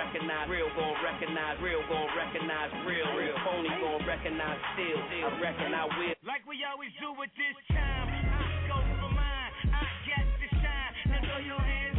recognize real, gon' recognize real, gon' recognize real, real. Phony gon' recognize still, I reckon I will. Like we always do with this time, I go for mine, I got to shine. Now throw your hands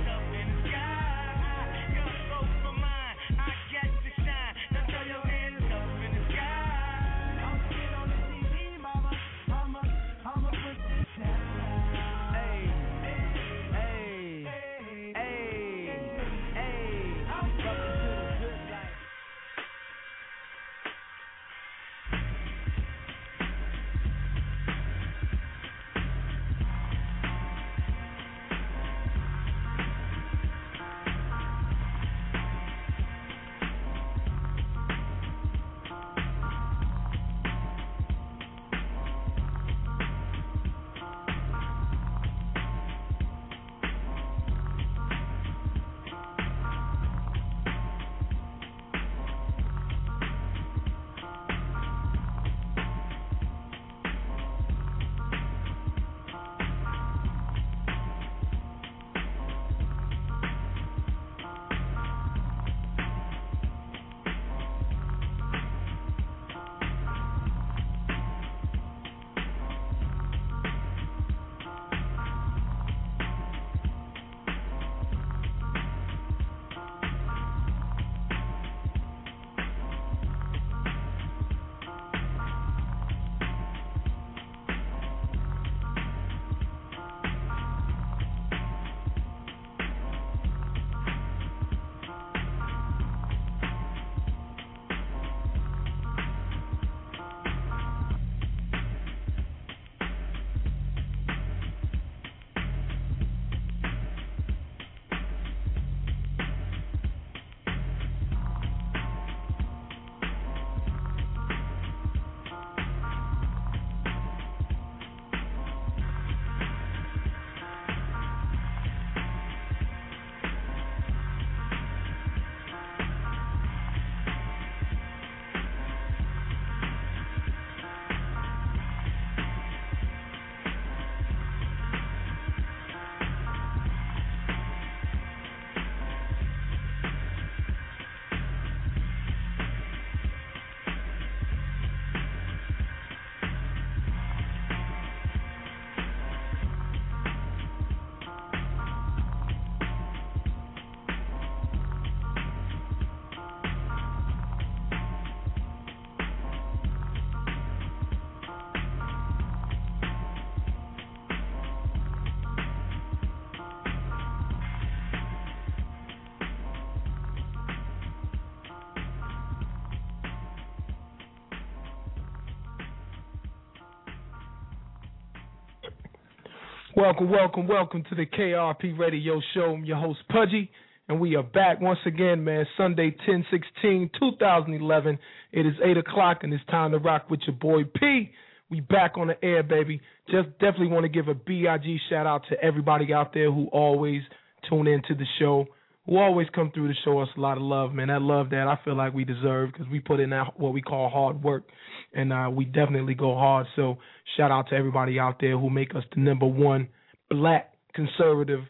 Welcome, welcome, welcome to the KIRP Radio Show. I'm your host, Pudgy, and we are back once again, man. Sunday, 10 16, 2011. It is 8 o'clock, and it's time to rock with your boy P. We back on the air, baby. Just definitely want to give a BIG shout out to everybody out there who always tune into the show, who always come through to show us a lot of love, man. That love that I feel like we deserve because we put in that what we call hard work, and uh, we definitely go hard. So shout out to everybody out there who make us the number one black conservative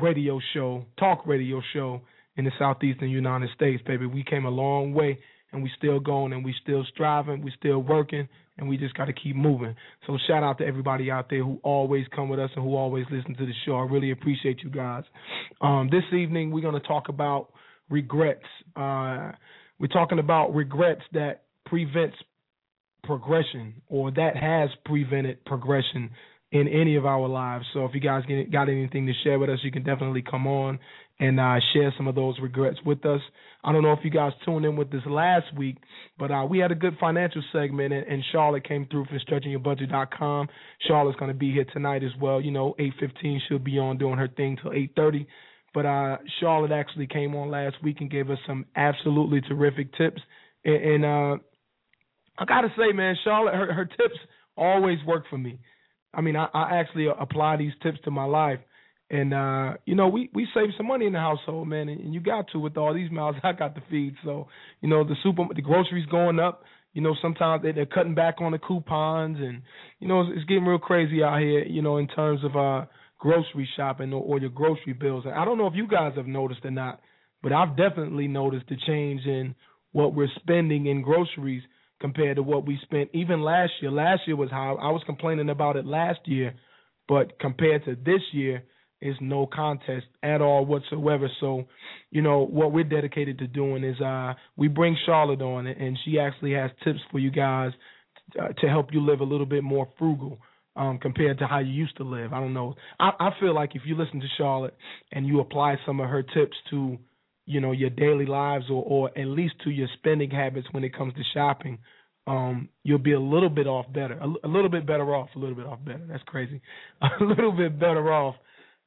radio show, talk radio show in the southeastern United States, baby. We came a long way and we still going and we still striving, we still working, and we just got to keep moving. So shout out to everybody out there who always come with us and who always listen to the show. I really appreciate you guys. Um, this evening we're going to talk about regrets. Uh, we're talking about regrets that prevents progression or that has prevented progression in any of our lives. So if you guys get, got anything to share with us, you can definitely come on and uh, share some of those regrets with us. I don't know if you guys tuned in with this last week, but uh, we had a good financial segment, and, and Charlotte came through from stretchingyourbudget.com. Charlotte's going to be here tonight as well. You know, 8:15 she'll be on doing her thing till 8:30. But uh, Charlotte actually came on last week and gave us some absolutely terrific tips. And, and uh, I gotta say, man, Charlotte, her, her tips always work for me. I mean, I, I actually apply these tips to my life, and uh, you know, we we save some money in the household, man, and, and you got to with all these mouths I got to feed. So, you know, the super, the groceries going up. You know, sometimes they, they're cutting back on the coupons, and you know, it's, it's getting real crazy out here. You know, in terms of uh grocery shopping or, or your grocery bills. And I don't know if you guys have noticed or not, but I've definitely noticed the change in what we're spending in groceries compared to what we spent even last year. Last year was how I was complaining about it last year, but compared to this year, is no contest at all whatsoever. So, you know, what we're dedicated to doing is uh we bring Charlotte on and she actually has tips for you guys uh, to help you live a little bit more frugal um compared to how you used to live. I don't know. I I feel like if you listen to Charlotte and you apply some of her tips to you know your daily lives or or at least to your spending habits when it comes to shopping um you'll be a little bit off better a, a little bit better off a little bit off better that's crazy a little bit better off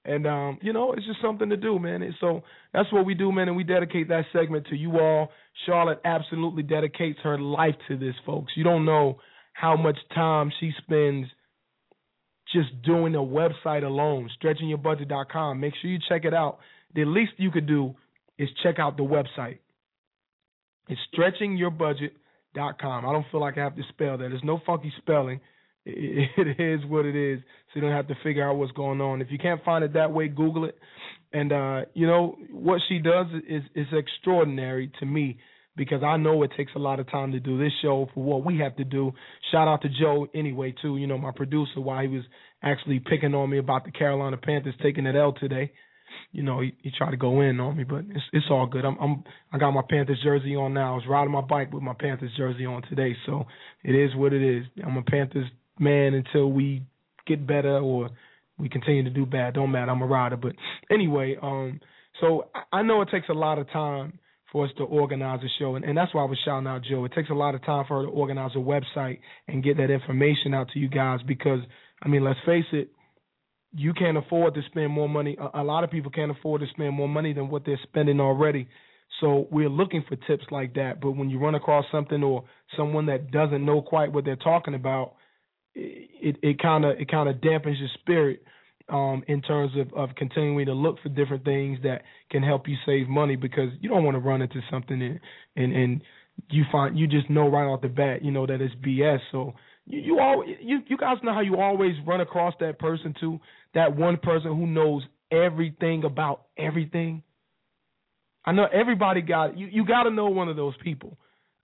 and um, you know, it's just something to do, man. And so that's what we do, man, and we dedicate that segment to you all. Charlotte absolutely dedicates her life to this, folks. You don't know how much time she spends just doing a website alone, stretchingyourbudget.com. Make sure you check it out. The least you could do is check out the website. It's stretchingyourbudget.com. I don't feel like I have to spell that. There's no funky spelling. It is what it is, so you don't have to figure out what's going on. If you can't find it that way, Google it. And uh, you know what she does is is extraordinary to me because I know it takes a lot of time to do this show for what we have to do. Shout out to Joe anyway too, you know my producer while he was actually picking on me about the Carolina Panthers taking it L today. You know he, he tried to go in on me, but it's it's all good. I'm I'm I got my Panthers jersey on now. I was riding my bike with my Panthers jersey on today, so it is what it is. I'm a Panthers man until we get better or we continue to do bad. Don't matter. I'm a rider. But anyway, um, so I know it takes a lot of time for us to organize a show, and, and that's why I was shouting out Joe. It takes a lot of time for her to organize a website and get that information out to you guys because, I mean, let's face it, you can't afford to spend more money. A, a lot of people can't afford to spend more money than what they're spending already. So we're looking for tips like that. But when you run across something or someone that doesn't know quite what they're talking about, it it kind of it kind of dampens your spirit um, in terms of, of continuing to look for different things that can help you save money because you don't want to run into something and and, and you find you just know right off the bat you know that it's BS. So you you all you you guys know how you always run across that person too, that one person who knows everything about everything. I know everybody got you. You got to know one of those people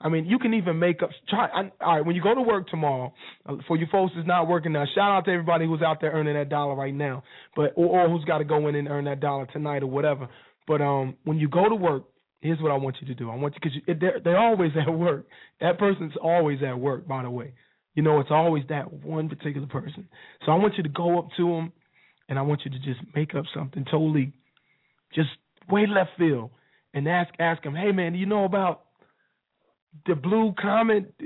I mean, you can even make up. Try. I, all right, when you go to work tomorrow, uh, for you folks that's not working now, shout out to everybody who's out there earning that dollar right now, but or, or who's got to go in and earn that dollar tonight or whatever. But um, when you go to work, here's what I want you to do. I want you because they're they're always at work. That person's always at work. By the way, you know it's always that one particular person. So I want you to go up to them, and I want you to just make up something totally, just way left field, and ask ask them, hey man, do you know about the blue comet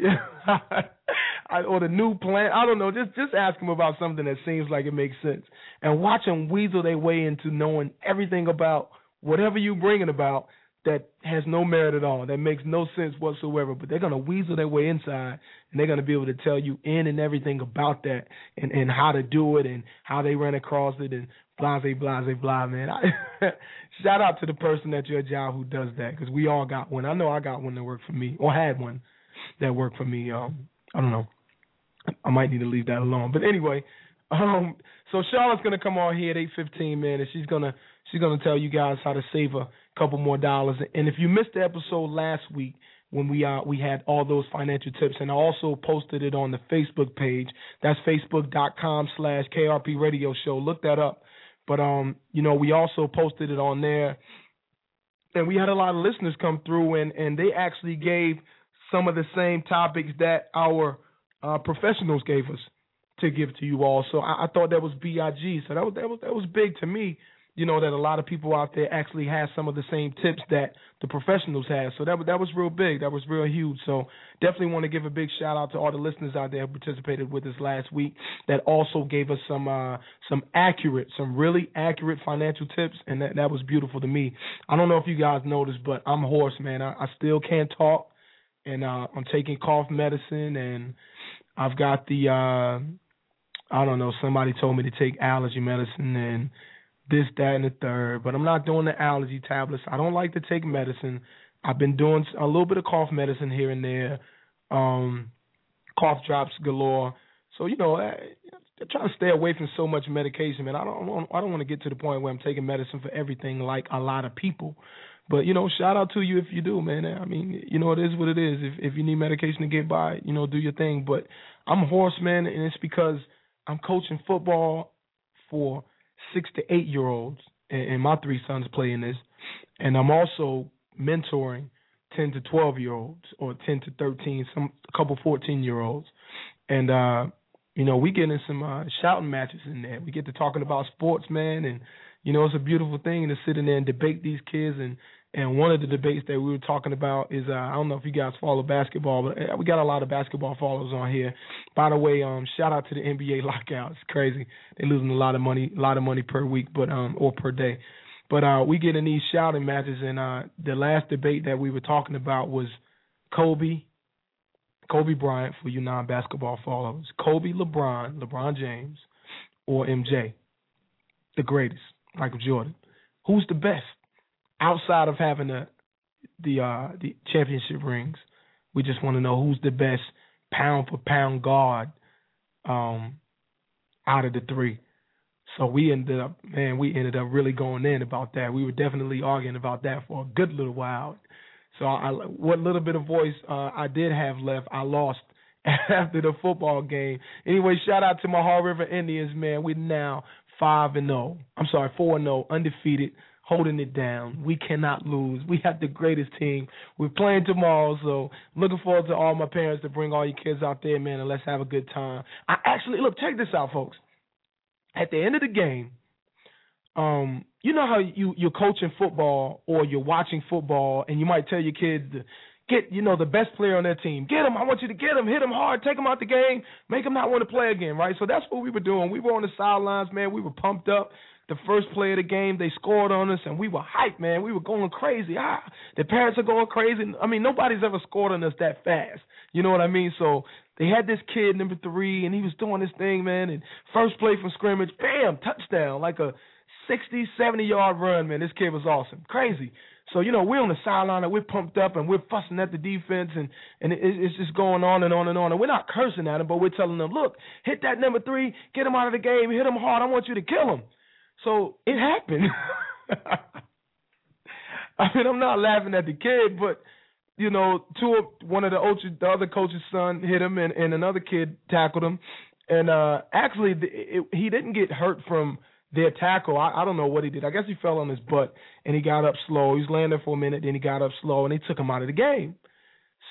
or the new plant. I don't know. Just just ask them about something that seems like it makes sense, and watch them weasel their way into knowing everything about whatever you're bringing about that has no merit at all, that makes no sense whatsoever. But they're gonna weasel their way inside, and they're gonna be able to tell you in and everything about that, and and how to do it, and how they ran across it, and blase blase blah. Man, I, shout out to the person at your job who does that, because we all got one. I know I got one that worked for me, or had one that worked for me. Um, I don't know. I might need to leave that alone. But anyway, um, so Charlotte's gonna come on here at eight fifteen, man, and she's gonna she's gonna tell you guys how to save a couple more dollars. And if you missed the episode last week when we uh we had all those financial tips, and I also posted it on the Facebook page. That's facebook.com slash KIRP Radio Show. Look that up. But um, you know, we also posted it on there, and we had a lot of listeners come through, and and they actually gave some of the same topics that our uh, professionals gave us to give to you all. So I, I thought that was big. So that was that was that was big to me you know that a lot of people out there actually have some of the same tips that the professionals have. So that that was real big. That was real huge. So definitely want to give a big shout out to all the listeners out there who participated with us last week. That also gave us some uh, some accurate, some really accurate financial tips, and that that was beautiful to me. I don't know if you guys noticed, but I'm hoarse, man. I, I still can't talk, and uh, I'm taking cough medicine, and I've got the uh, I don't know. Somebody told me to take allergy medicine and this, that, and the third. But I'm not doing the allergy tablets. I don't like to take medicine. I've been doing a little bit of cough medicine here and there, um, cough drops galore. So you know, I, I'm trying to stay away from so much medication, man. I don't, I don't want to get to the point where I'm taking medicine for everything like a lot of people. But you know, shout out to you if you do, man. I mean, you know, it is what it is. If if you need medication to get by, you know, do your thing. But I'm a horseman, and it's because I'm coaching football for six to eight year olds, and, my three sons play in this, and I'm also mentoring ten to twelve year olds or ten to thirteen, some a couple fourteen year olds, and uh, you know, we get in some uh, shouting matches in there. We get to talking about sports, man, and you know, it's a beautiful thing to sit in there and debate these kids and and one of the debates that we were talking about is uh, I don't know if you guys follow basketball, but uh, we got a lot of basketball followers on here. By the way, um, shout out to the NBA lockout. It's crazy. They're losing a lot of money, a lot of money per week, but um, or per day. But uh, we get in these shouting matches, and uh, the last debate that we were talking about was Kobe, Kobe Bryant for you non-basketball followers, Kobe LeBron, LeBron James, or MJ, the greatest, Michael Jordan. Who's the best? Outside of having the the uh the championship rings, we just want to know who's the best pound for pound guard um out of the three. So we ended up man, we ended up really going in about that. We were definitely arguing about that for a good little while. So I, what little bit of voice uh, I did have left, I lost after the football game. Anyway, shout out to my Haw River Indians, man. We're now five and zero. I'm sorry, four and zero, undefeated holding it down. We cannot lose. We have the greatest team. We're playing tomorrow, so looking forward to all my parents to bring all your kids out there, man, and let's have a good time. I actually look, check this out, folks. At the end of the game, um, you know how you you're coaching football or you're watching football, and you might tell your kids to get you know the best player on their team. Get him. I want you to get him. Hit him hard. Take him out the game. Make him not want to play again. Right. So that's what we were doing. We were on the sidelines, man. We were pumped up the first play of the game, they scored on us, and we were hyped, man. We were going crazy. Ah, the parents are going crazy. I mean, nobody's ever scored on us that fast. You know what I mean? So they had this kid, number three, and he was doing this thing, man. And first play from scrimmage, bam, touchdown, like a 60, 70 yard run, man. This kid was awesome, crazy. So you know we're on the sideline and we're pumped up and we're fussing at the defense and and it, it's just going on and on and on and we're not cursing at them but we're telling them look hit that number three get him out of the game hit him hard I want you to kill him so it happened. I mean, I'm not laughing at the kid, but you know, two one of the the other coach's son hit him, and, and another kid tackled him, and uh actually the, it, he didn't get hurt from their tackle. I, I don't know what he did. I guess he fell on his butt and he got up slow. He was laying there for a minute, then he got up slow, and they took him out of the game.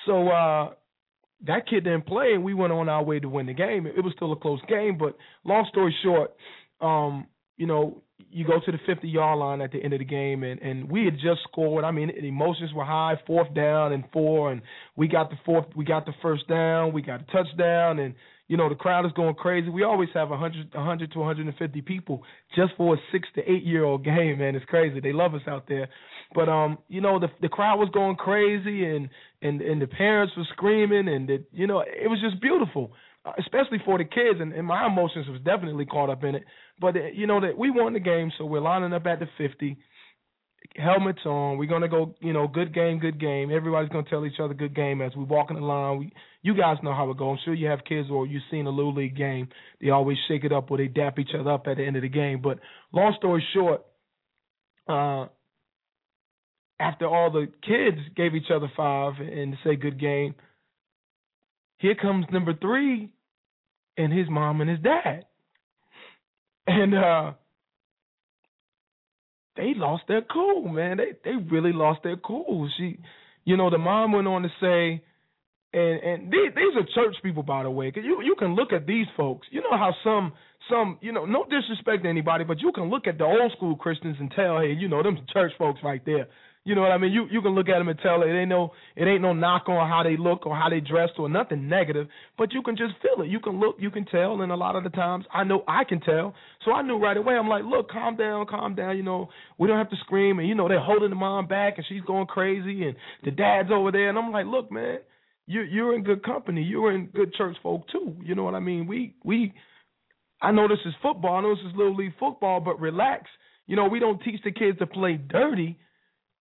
So uh that kid didn't play, and we went on our way to win the game. It, it was still a close game, but long story short, um, you know, you go to the 50 yard line at the end of the game, and and we had just scored. I mean, the emotions were high, fourth down and four, and we got the fourth, we got the first down, we got a touchdown, and you know the crowd is going crazy. We always have 100, 100 to 150 people just for a six to eight year old game, man. It's crazy. They love us out there, but um, you know the the crowd was going crazy, and and and the parents were screaming, and the, you know it was just beautiful. Uh, especially for the kids, and, and my emotions was definitely caught up in it. But uh, you know that we won the game, so we're lining up at the 50, helmets on. We're gonna go, you know, good game, good game. Everybody's gonna tell each other good game as we walk in the line. We, you guys know how it goes. I'm sure you have kids or you've seen a little league game. They always shake it up or they dap each other up at the end of the game. But long story short, uh, after all the kids gave each other five and say good game, here comes number three and his mom and his dad. And uh they lost their cool, man. They they really lost their cool. She you know, the mom went on to say and and these, these are church people by the way, cuz you you can look at these folks. You know how some some, you know, no disrespect to anybody, but you can look at the old school Christians and tell, hey, you know, them church folks right there. You know what I mean? You you can look at them and tell it ain't no it ain't no knock on how they look or how they dressed or nothing negative, but you can just feel it. You can look, you can tell, and a lot of the times I know I can tell. So I knew right away. I'm like, look, calm down, calm down. You know, we don't have to scream, and you know they're holding the mom back, and she's going crazy, and the dad's over there, and I'm like, look, man, you you're in good company. You're in good church folk too. You know what I mean? We we, I know this is football. I know this is little league football, but relax. You know, we don't teach the kids to play dirty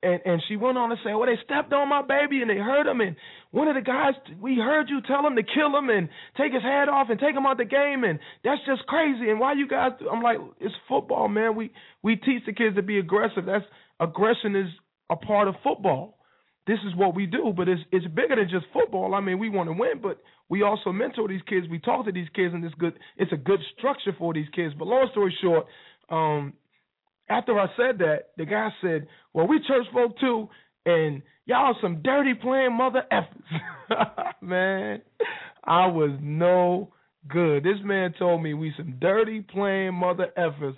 and and she went on to say, "Well, they stepped on my baby and they hurt him, and one of the guys we heard you tell him to kill him and take his head off and take him out the game, and that's just crazy. And why you guys? I'm like, it's football, man. We we teach the kids to be aggressive. That's aggression is a part of football. This is what we do, but it's it's bigger than just football. I mean, we want to win, but we also mentor these kids. We talk to these kids, and it's good. It's a good structure for these kids. But long story short, um, after I said that, the guy said, "Well, we church folk too, and y'all some dirty playing mother effers." man, I was no good. This man told me we some dirty playing mother effers.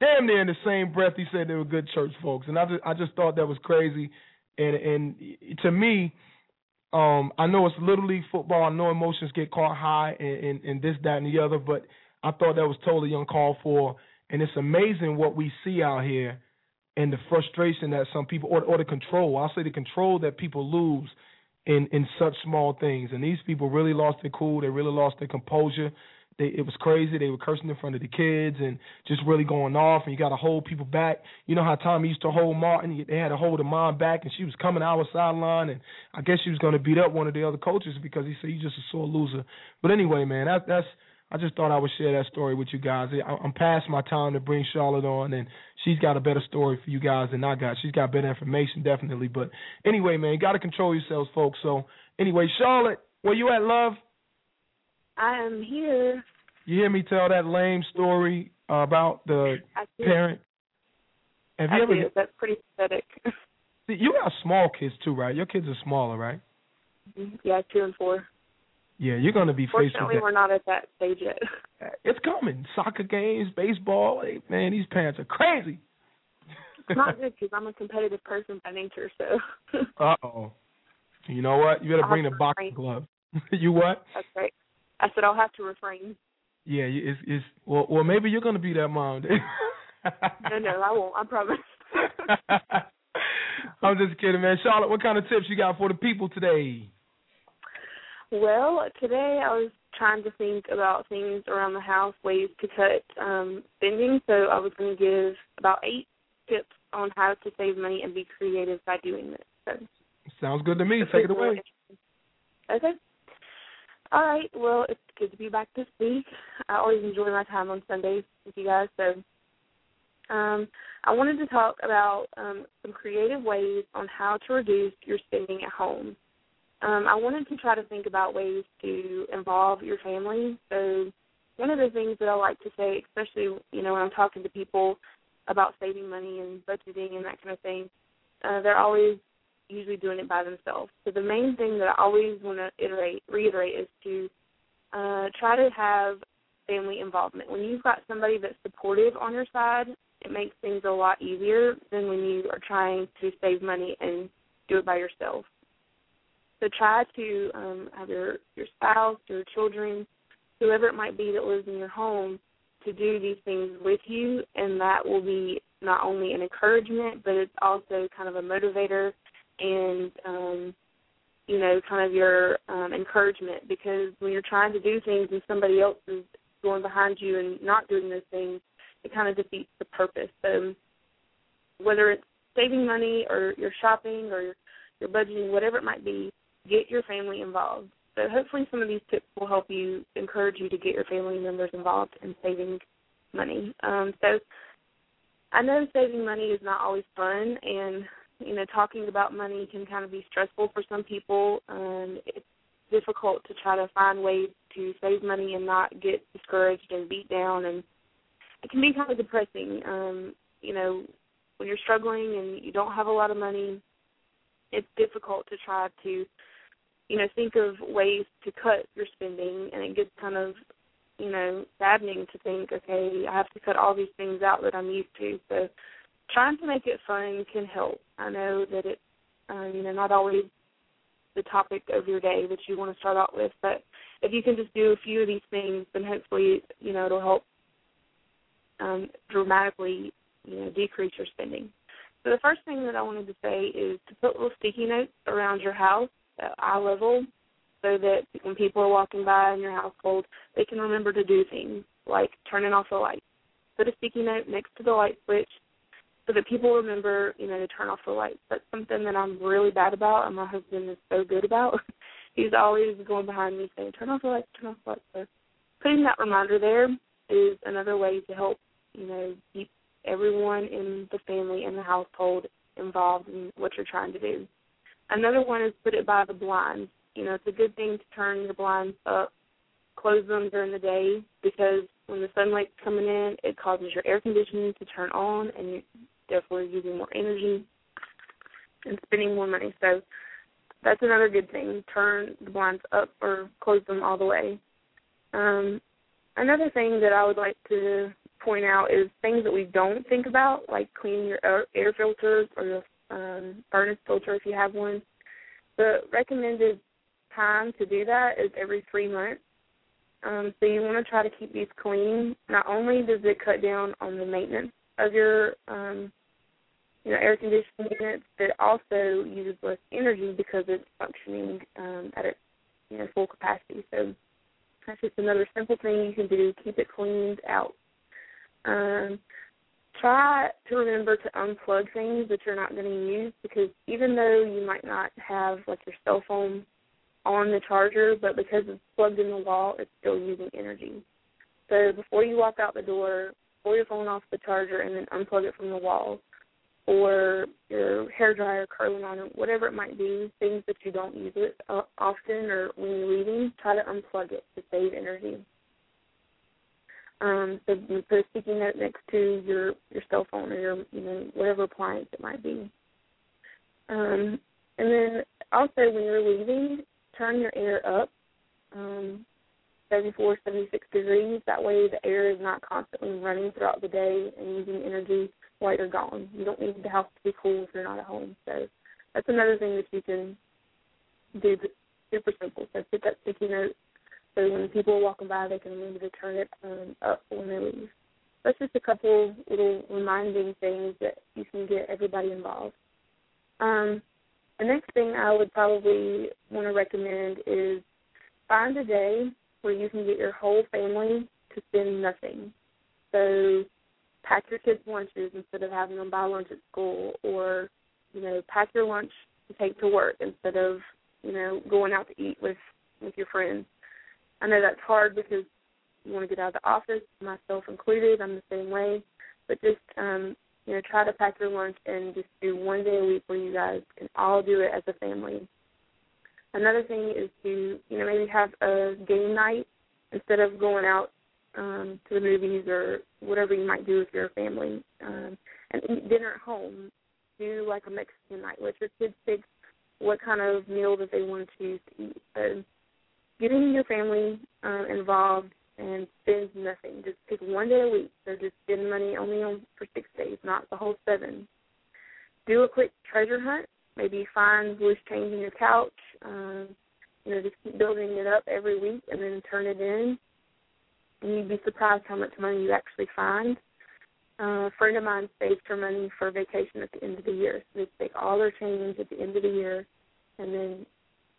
Damn near in the same breath, he said they were good church folks, and I just I just thought that was crazy. And and to me, um, I know it's little league football. I know emotions get caught high and, and, and this, that, and the other, but I thought that was totally uncalled for. And it's amazing what we see out here and the frustration that some people, or, or the control. I'll say the control that people lose in in such small things. And these people really lost their cool. They really lost their composure. They, it was crazy. They were cursing in front of the kids and just really going off. And you got to hold people back. You know how Tommy used to hold Martin. They had to hold her mom back, and she was coming of sideline. And I guess she was going to beat up one of the other coaches because he said he's just a sore loser. But anyway, man, that, that's. I just thought I would share that story with you guys. I, I'm past my time to bring Charlotte on, and she's got a better story for you guys than I got. She's got better information, definitely. But anyway, man, you got to control yourselves, folks. So anyway, Charlotte, where you at, love? I am here. You hear me tell that lame story about the parent? Have I you ever? do. That's pretty pathetic. See, you got small kids too, right? Your kids are smaller, right? Mm-hmm. yeah, two and four. Yeah, you're gonna be faced Fortunately, with we're not at that stage yet. It's coming. Soccer games, baseball. Hey, man, these parents are crazy. It's not good because I'm a competitive person by nature. So uh oh. You know what? You better bring the boxing refrain. glove. you what? that's right. I said I'll have to refrain. Yeah, it's it's well well maybe you're gonna be that mom. No, no, I won't. I promise. I'm just kidding, man. Charlotte, what kind of tips you got for the people today? Well, today I was trying to think about things around the house, ways to cut um, spending. So I was going to give about eight tips on how to save money and be creative by doing this. So Sounds good to me. Take it away. Okay. All right. Well, it's good to be back this week. I always enjoy my time on Sundays with you guys. So, um, I wanted to talk about um, some creative ways on how to reduce your spending at home. Um, I wanted to try to think about ways to involve your family. So, one of the things that I like to say, especially you know when I'm talking to people about saving money and budgeting and that kind of thing, uh, they're always usually doing it by themselves. So the main thing that I always want to iterate, reiterate is to uh, try to have family involvement. When you've got somebody that's supportive on your side, it makes things a lot easier than when you are trying to save money and do it by yourself. So try to um, have your your spouse, your children, whoever it might be that lives in your home, to do these things with you, and that will be not only an encouragement, but it's also kind of a motivator and um you know kind of your um encouragement. Because when you're trying to do things and somebody else is going behind you and not doing those things it kind of defeats the purpose. So whether it's saving money or you're shopping or you're budgeting whatever it might be get your family involved so hopefully some of these tips will help you encourage you to get your family members involved in saving money um so I know saving money is not always fun and you know, talking about money can kind of be stressful for some people. and it's difficult to try to find ways to save money and not get discouraged and beat down, and it can be kind of depressing. Um, you know, when you're struggling and you don't have a lot of money, it's difficult to try to, you know, think of ways to cut your spending, and it gets kind of, you know, saddening to think, okay, I have to cut all these things out that I'm used to. So trying to make it fun can help. I know that it's um, you know not always the topic of your day that you want to start out with, but if you can just do a few of these things, then hopefully you know it'll help um, dramatically you know decrease your spending. So the first thing that I wanted to say is to put little sticky notes around your house Uh, eye level, so that when people are walking by in your household, they can remember to do things like turning off the lights. Put a sticky note next to the light switch so that people remember, you know, to turn off the lights. That's something that I'm really bad about, and my husband is so good about. He's always going behind me saying, "Turn off the lights, turn off the lights." So putting that reminder there is another way to help, you know, keep everyone in the family and the household involved in what you're trying to do. Another one is put it by the blinds. You know, it's a good thing to turn your blinds up, close them during the day because when the sunlight's coming in, it causes your air conditioning to turn on, and you're therefore using more energy and spending more money. So that's another good thing. Turn the blinds up or close them all the way. Um, another thing that I would like to point out is things that we don't think about, like cleaning your air, air filters or your um, furnace filter if you have one. The recommended time to do that is every three months. Um, so you want to try to keep these clean. Not only does it cut down on the maintenance of your um, you know air conditioning units, but also uses less energy because it's functioning um, at its you know full capacity. So that's just another simple thing you can do. Keep it cleaned out. Um, try to remember to unplug things that you're not going to use because even though you might not have like your cell phone on the charger, but because it's plugged in the wall, it's still using energy. So before you walk out the door, pull your phone off the charger and then unplug it from the wall, or your hair dryer curling on it, whatever it might be, things that you don't use it uh, often or when you're leaving, try to unplug it to save energy. Um, put a sticky note next to your your cell phone or your you know whatever appliance it might be. Um, and then also when you're leaving, turn your air up, um, 74, 76 degrees. That way the air is not constantly running throughout the day and using energy while you're gone. You don't need the house to be cool if you're not at home. So that's another thing that you can do. Super simple. So put that sticky note so when people are walking by, they can remember to turn it um, up when they leave. That's just a couple little reminding things that you can get everybody involved. Um, the next thing I would probably want to recommend is find a day where you can get your whole family to spend nothing. So pack your kids' lunches instead of having them buy lunch at school, or you know, pack your lunch to take to work instead of you know going out to eat with with your friends. I know that's hard because you want to get out of the office, myself included. I'm the same way. But just um, you know, try to pack your lunch and just do one day a week where you guys can all do it as a family. Another thing is to you know maybe have a game night instead of going out um, to the movies or whatever you might do with your family, um, and eat dinner at home. Do like a Mexican night. Let your kids pick what kind of meal that they want to choose to eat. So getting your family um, involved and spend nothing. Just pick one day a week. So just spend money only on for six days, not the whole seven. Do a quick treasure hunt. Maybe find loose change in your couch. Um, you know, just keep building it up every week and then turn it in. And you'd be surprised how much money you actually find. Uh, a friend of mine saved her money for vacation at the end of the year. So they take all their change at the end of the year and then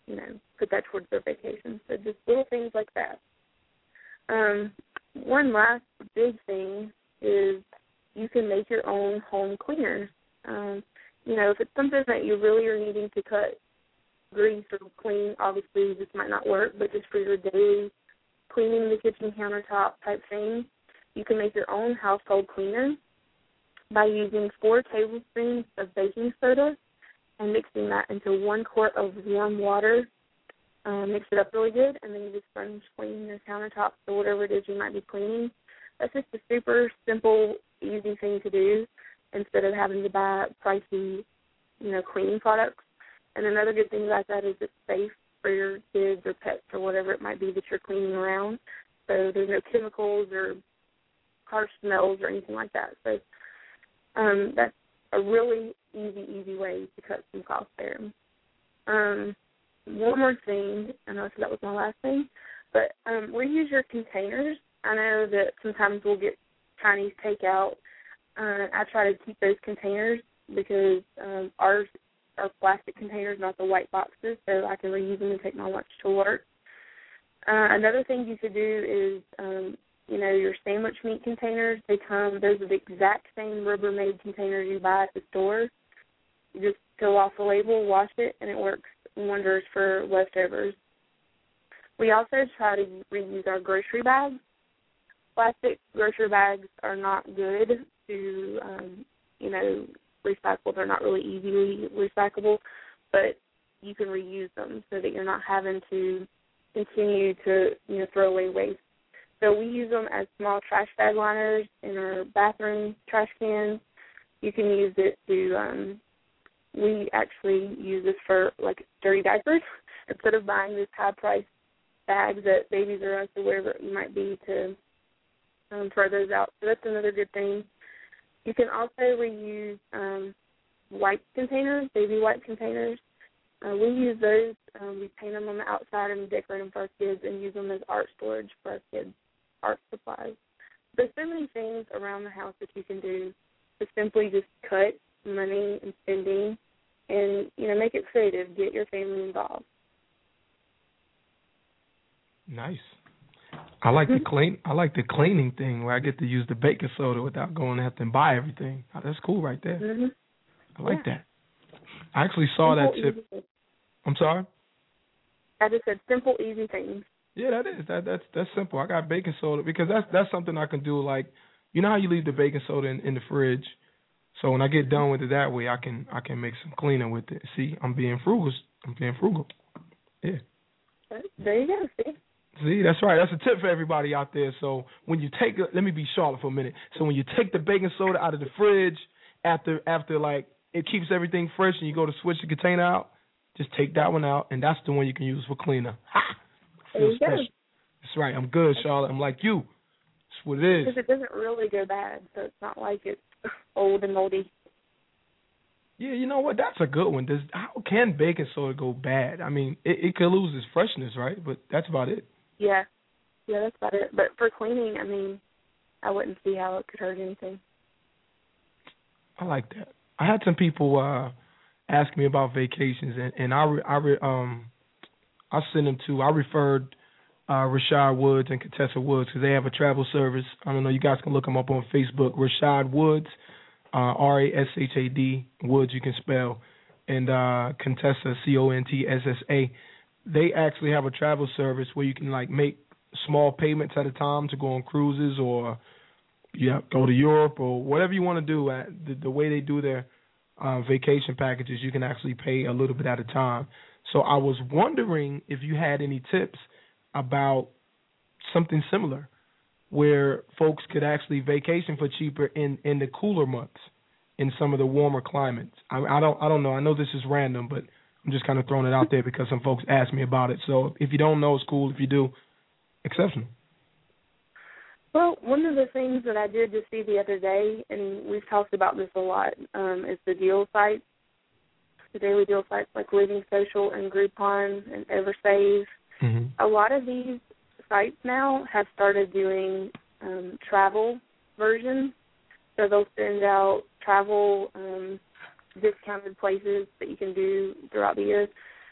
you know, put that towards their vacation. So just little things like that. Um, one last big thing is you can make your own home cleaners. Um, you know, if it's something that you really are needing to cut grease or clean, obviously this might not work, but just for your daily cleaning the kitchen countertop type thing, you can make your own household cleaner by using four tablespoons of baking soda and mixing that into one quart of warm water. Uh, mix it up really good, and then you just sponge clean your countertops or whatever it is you might be cleaning. That's just a super simple, easy thing to do instead of having to buy pricey, you know, cleaning products. And another good thing about that is it's safe for your kids or pets or whatever it might be that you're cleaning around. So there's no chemicals or harsh smells or anything like that. So um, that's a really easy, easy way to cut some costs there. Um, one more thing, I know that was my last thing, but um, reuse your containers. I know that sometimes we'll get Chinese takeout. Uh, I try to keep those containers because um, ours are plastic containers, not the white boxes, so I can reuse them and take my lunch to work. Uh, another thing you could do is um, you know, your sandwich meat containers, they come, those are the exact same Rubbermaid containers you buy at the store. You just peel off the label, wash it, and it works wonders for leftovers. We also try to reuse our grocery bags. Plastic grocery bags are not good to, um, you know, recycled. They're not really easily recyclable, but you can reuse them so that you're not having to continue to you know throw away waste. So we use them as small trash bag liners in our bathroom trash cans. You can use it to um we actually use this for like dirty diapers instead of buying these high priced bags that Babies R Us or wherever you might be to um, throw those out. So that's another good thing. You can also reuse um, wipe containers, baby wipe containers. Uh, we use those. Um, we paint them on the outside and decorate them for our kids, and use them as art storage for our kids, art supplies. There's so many things around the house that you can do to simply just cut money and spending, and you know make it creative. Get your family involved. Nice. I like the Mhm. clean. I like the cleaning thing where I get to use the baking soda without going out and buy everything. Oh, that's cool right there. Mm-hmm. I like Yeah. that. I actually saw that tip. I'm sorry. I just said simple, easy things. Yeah, that is that that's that's simple. I got baking soda because that's that's something I can do. Like, you know how you leave the baking soda in, in the fridge. So when I get done with it that way, I can I can make some cleaner with it. See, I'm being frugal. I'm being frugal. Yeah. There you go. See. See, that's right. That's a tip for everybody out there. So when you take let me be Charlotte for a minute. So when you take the baking soda out of the fridge after after like it keeps everything fresh and you go to switch the container out, just take that one out and that's the one you can use for cleaner. Ha! You go. That's right. I'm good, Charlotte. I'm like you. That's what it is. Because it doesn't really go bad, so it's not like it's old and moldy. Yeah, you know what? That's a good one. Does how can baking soda go bad? I mean, it, it could lose its freshness, right? But that's about it. Yeah, yeah, that's about it. But for cleaning, I mean, I wouldn't see how it could hurt anything. I like that. I had some people uh ask me about vacations, and and I re, I re, um I sent them to I referred uh Rashad Woods and Contessa Woods because they have a travel service. I don't know. You guys can look them up on Facebook. Rashad Woods, uh, R A S H A D Woods. You can spell and uh Contessa C O N T S S A. They actually have a travel service where you can like make small payments at a time to go on cruises or yeah, go to Europe or whatever you want to do. At the, the way they do their uh, vacation packages, you can actually pay a little bit at a time. So I was wondering if you had any tips about something similar, where folks could actually vacation for cheaper in in the cooler months, in some of the warmer climates. I, I don't I don't know. I know this is random, but I'm just kind of throwing it out there because some folks asked me about it. So if you don't know, it's cool. If you do, exceptional. Well, one of the things that I did just see the other day, and we've talked about this a lot, um, is the deal sites, the daily deal sites like Living Social and Groupon and EverSave. Mm-hmm. A lot of these sites now have started doing um, travel versions, so they'll send out travel um, discounted places that you can do throughout the year.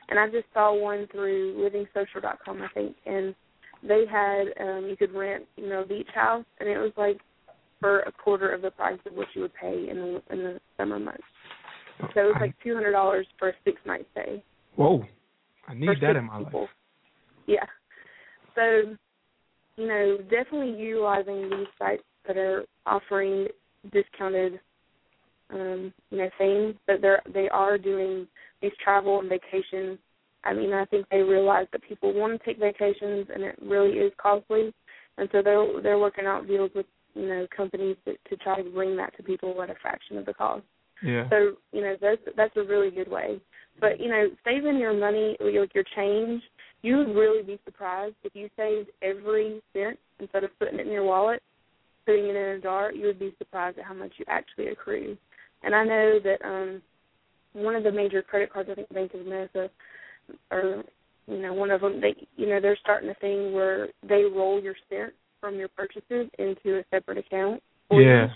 And I just saw one through LivingSocial.com, I think, and they had um you could rent you know a beach house and it was like for a quarter of the price of what you would pay in the in the summer months so it was like two hundred dollars for a six night stay Whoa, I need that in my people. life. yeah so you know definitely utilizing these sites that are offering discounted um you know things but they're they are doing these travel and vacation I mean, I think they realize that people want to take vacations, and it really is costly, and so they're they're working out deals with you know companies to, to try to bring that to people at a fraction of the cost. Yeah. So you know that's that's a really good way. But you know, saving your money, your your change, you would really be surprised if you saved every cent instead of putting it in your wallet, putting it in a jar. You would be surprised at how much you actually accrue. And I know that um one of the major credit cards, I think Bank of America or you know one of them they you know they're starting a thing where they roll your cents from your purchases into a separate account for Yeah.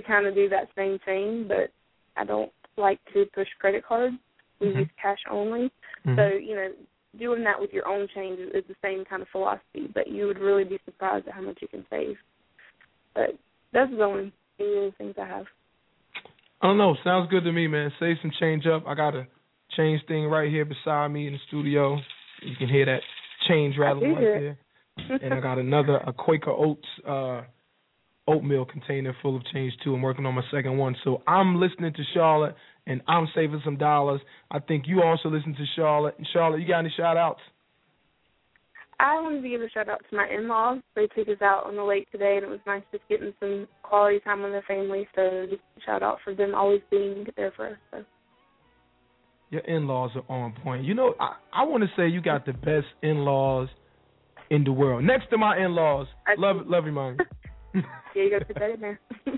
To kind of do that same thing but i don't like to push credit cards we Mhm. use cash only Mhm. so you know doing that with your own change is, the same kind of philosophy but you would really be surprised at how much you can save but that's the only few things i have I don't know. Sounds good to me, man. Save some change up. I got a change thing right here beside me in the studio. You can hear that change rattling right there. and I got another a Quaker Oats uh oatmeal container full of change too. I'm working on my second one, so I'm listening to Charlotte and I'm saving some dollars. I think you also listen to Charlotte. Charlotte, you got any shout outs? I wanted to give a shout out to my in laws. They took us out on the lake today and it was nice just getting some quality time with their family. So just shout out for them always being there for us. So. Your in laws are on point. You know, I, I want to say you got the best in laws in the world. Next to my in laws. Love love you, mom. yeah, you got to put that in there.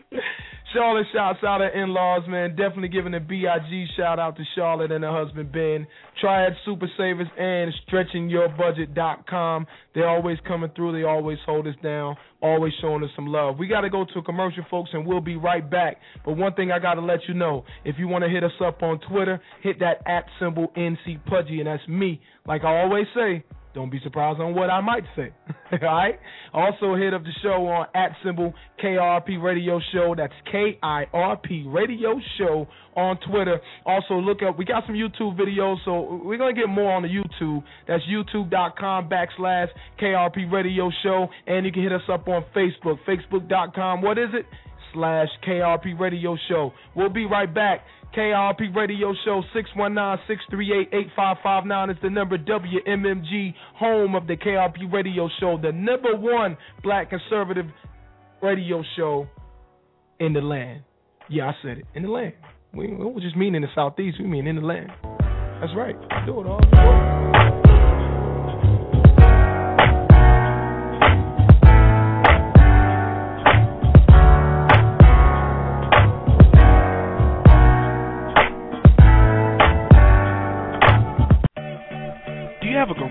Charlotte shouts out her in laws, man. Definitely giving a BIG shout out to Charlotte and her husband Ben. Triad Super Savers and stretchingyourbudget.com. They're always coming through. They always hold us down, always showing us some love. We got to go to a commercial, folks, and we'll be right back. But one thing I got to let you know if you want to hit us up on Twitter, hit that at symbol NC Pudgy, and that's me. Like I always say, don't be surprised on what I might say. All right. Also hit up the show on at symbol KIRP Radio Show. That's K I R P Radio Show on Twitter. Also look up. We got some YouTube videos, so we're gonna get more on the YouTube. That's YouTube.com backslash KIRP Radio Show, and you can hit us up on Facebook. Facebook.com. What is it? Slash KIRP Radio Show. We'll be right back. KIRP Radio Show 619-638-8559 is the number WMMG, home of the KIRP Radio Show, the number one black conservative radio show in the land. Yeah, I said it, in the land. We, we don't just mean in the southeast, we mean in the land. That's right. Do it all.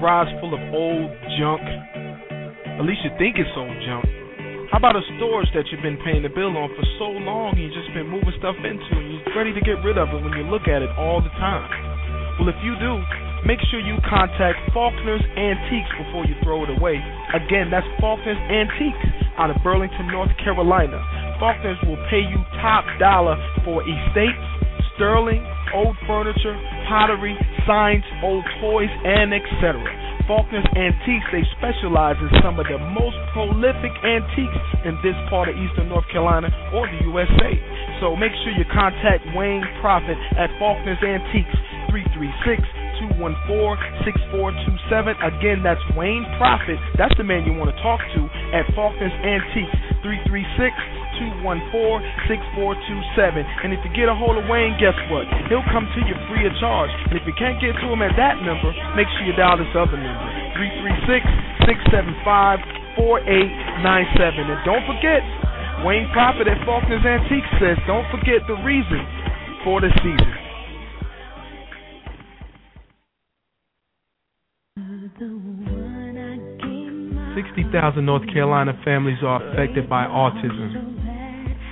Garage full of old junk? At least you think it's old junk. How about a storage that you've been paying the bill on for so long and you've just been moving stuff into and you're ready to get rid of it when you look at it all the time? Well, if you do, make sure you contact Faulkner's Antiques before you throw it away. Again, that's Faulkner's Antiques out of Burlington, North Carolina. Faulkner's will pay you top dollar for estates, sterling, old furniture, pottery, signs, old toys, and etc. Faulkner's Antiques, they specialize in some of the most prolific antiques in this part of Eastern North Carolina or the USA. So make sure you contact Wayne Profit at Faulkner's Antiques, 336 214-6427. Again, that's Wayne Profit. That's the man you want to talk to at Faulkner's Antiques, 336-214-6427. And if you get a hold of Wayne, guess what? He'll come to you free of charge. And if you can't get to him at that number, make sure you dial this other number, 336-675-4897. And don't forget, Wayne Profit at Faulkner's Antiques says, don't forget the reason for the season. 60,000 North Carolina families are affected by autism.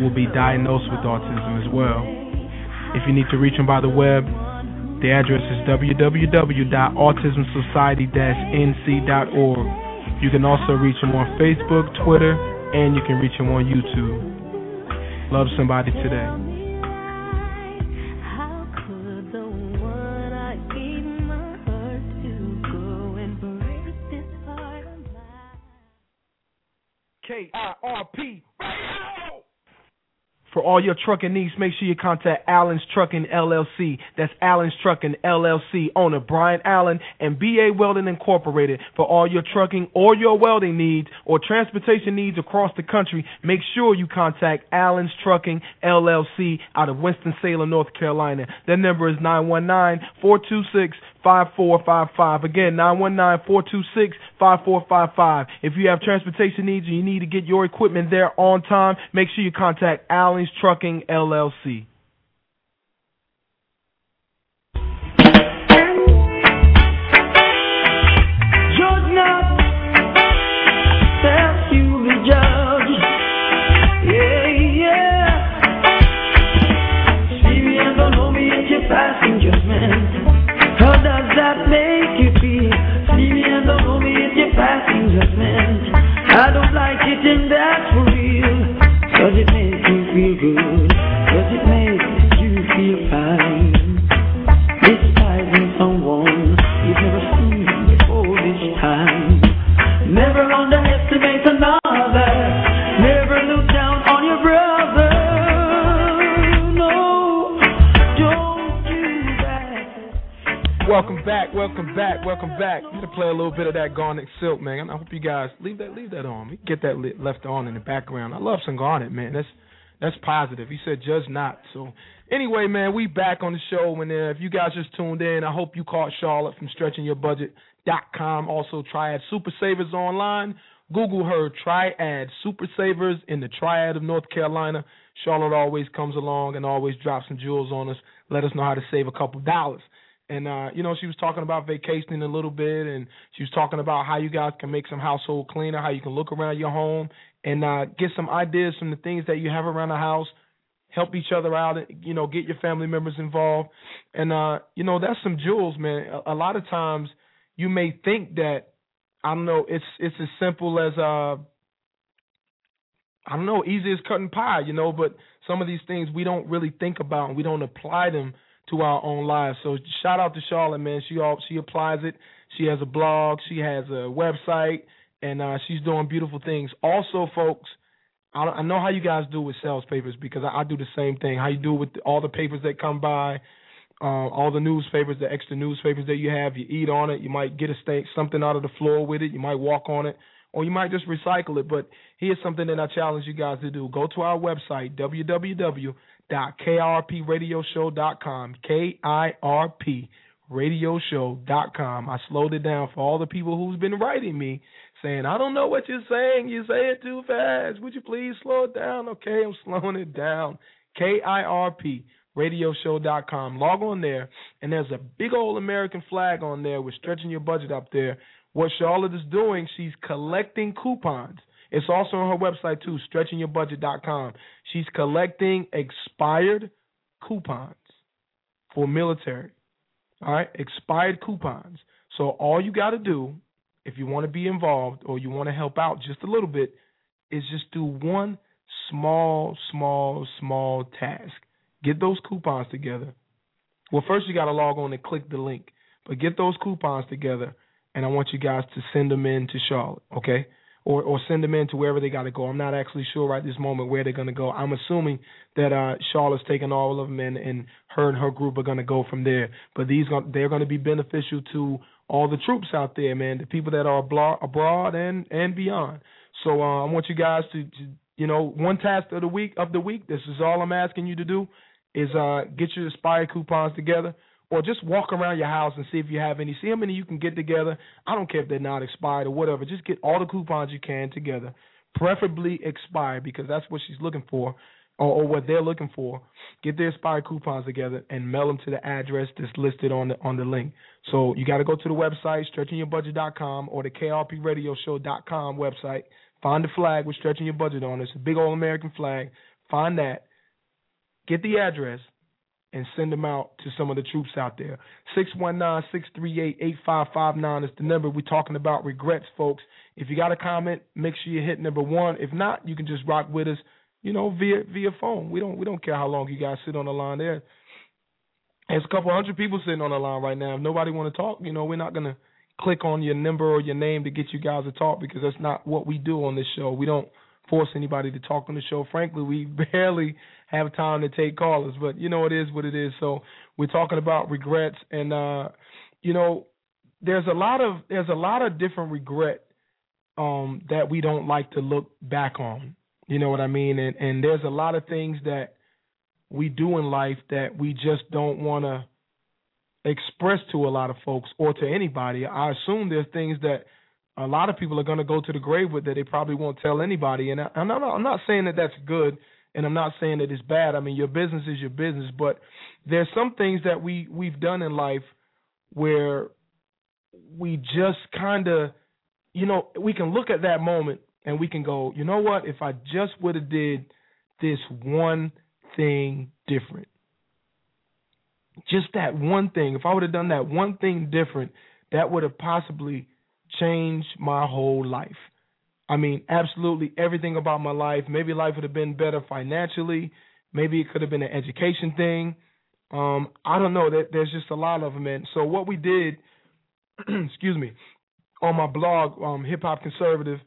will be diagnosed with autism as well. If you need to reach them by the web, the address is www.autismsociety-nc.org. You can also reach them on Facebook, Twitter, and you can reach them on YouTube. Love somebody today. KIRP. For all your trucking needs, make sure you contact Allen's Trucking LLC. That's Allen's Trucking LLC, owner Brian Allen and BA Welding Incorporated. For all your trucking or your welding needs or transportation needs across the country, make sure you contact Allen's Trucking LLC out of Winston-Salem, North Carolina. Their number is 919 426 5455. Again, 919-426-5455. If you have transportation needs and you need to get your equipment there on time, make sure you contact Allen's Trucking LLC. That make you feel? See me and don't me if you're passing judgment. I don't like it and that's for real. Cause it makes you feel good. Welcome back. I'm gonna play a little bit of that Garnet Silk, man. I hope you guys leave that leave that on. We get that lit, left on in the background. I love some Garnet, man. That's that's positive. He said judge not. So anyway, man, we back on the show. And uh, if you guys just tuned in, I hope you caught Charlotte from stretchingyourbudget.com. Also, Triad Super Savers online. Google her Triad Super Savers in the Triad of North Carolina. Charlotte always comes along and always drops some jewels on us. Let us know how to save a couple dollars. And uh, you know, she was talking about vacationing a little bit, and she was talking about how you guys can make some household cleaner, how you can look around your home and uh, get some ideas from the things that you have around the house. Help each other out, you know, get your family members involved, and uh, you know that's some jewels, man. A, a lot of times you may think that I don't know, it's it's as simple as uh, I don't know, easy as cutting pie, you know, but some of these things we don't really think about and we don't apply them to our own lives. So shout out to Charlotte, man. She all she applies it. She has a blog, she has a website, and uh, she's doing beautiful things. Also, folks, I, I know how you guys do with sales papers because I, I do the same thing. How you do with all the papers that come by, uh, all the newspapers, the extra newspapers that you have. You eat on it. You might get a steak, something out of the floor with it. You might walk on it, or you might just recycle it. But here's something that I challenge you guys to do: go to our website www.kirpradioshow.com. K I R P radioshow.com. I slowed it down for all the people who's been writing me saying, I don't know what you're saying. You say it too fast. Would you please slow it down? Okay, I'm slowing it down. K I R P radioshow.com. Log on there, and there's a big old American flag on there. We're stretching your budget up there. What Charlotte is doing, she's collecting coupons. It's also on her website too, stretchingyourbudget.com. She's collecting expired coupons for military. All right, expired coupons. So all you got to do if you want to be involved or you want to help out just a little bit, is just do one small, small, small task. Get those coupons together. Well, first you got to log on and click the link, but get those coupons together, and I want you guys to send them in to Charlotte, okay? Or or send them in to wherever they got to go. I'm not actually sure right this moment where they're going to go. I'm assuming that uh, Charlotte's taking all of them in, and her and her group are going to go from there. But these they're going to be beneficial to all the troops out there, man, the people that are abroad and and beyond. So uh, I want you guys to, to, you know, one task of the week of the week. This is all I'm asking you to do is uh, get your Aspire coupons together, or just walk around your house and see if you have any. See how many you can get together. I don't care if they're not expired or whatever. Just get all the coupons you can together, preferably expired because that's what she's looking for or, or what they're looking for, get their expired coupons together and mail them to the address that's listed on the on the link. So you got to go to the website stretchingyourbudget.com or the kirpradioshow.com website. Find the flag with stretching your budget on it. It's a big old American flag. Find that. Get the address and send them out to some of the troops out there. 619-638-8559 is the number. We're talking about regrets, folks. If you got a comment, make sure you hit number one. If not, you can just rock with us you know, via via phone. We don't we don't care how long you guys sit on the line there. There's a couple hundred people sitting on the line right now. If nobody want to talk, you know, we're not gonna click on your number or your name to get you guys to talk because that's not what we do on this show. We don't force anybody to talk on the show. Frankly, we barely have time to take callers, but you know it is what it is. So we're talking about regrets and uh you know there's a lot of there's a lot of different regret um that we don't like to look back on. You know what I mean? And and there's a lot of things that we do in life that we just don't want to express to a lot of folks or to anybody. I assume there's things that a lot of people are going to go to the grave with that they probably won't tell anybody. And I, I'm not I'm not saying that that's good, and I'm not saying that it's bad. I mean, your business is your business, but there's some things that we we've done in life where we just kind of, you know, we can look at that moment and we can go, you know what? If I just would have did this one thing different, just that one thing, if I would have done that one thing different, that would have possibly changed my whole life. I mean, absolutely everything about my life. Maybe life would have been better financially. Maybe it could have been an education thing. Um, I don't know. There's just a lot of them. And so what we did, excuse me, on my blog, um, Hip Hop Conservative,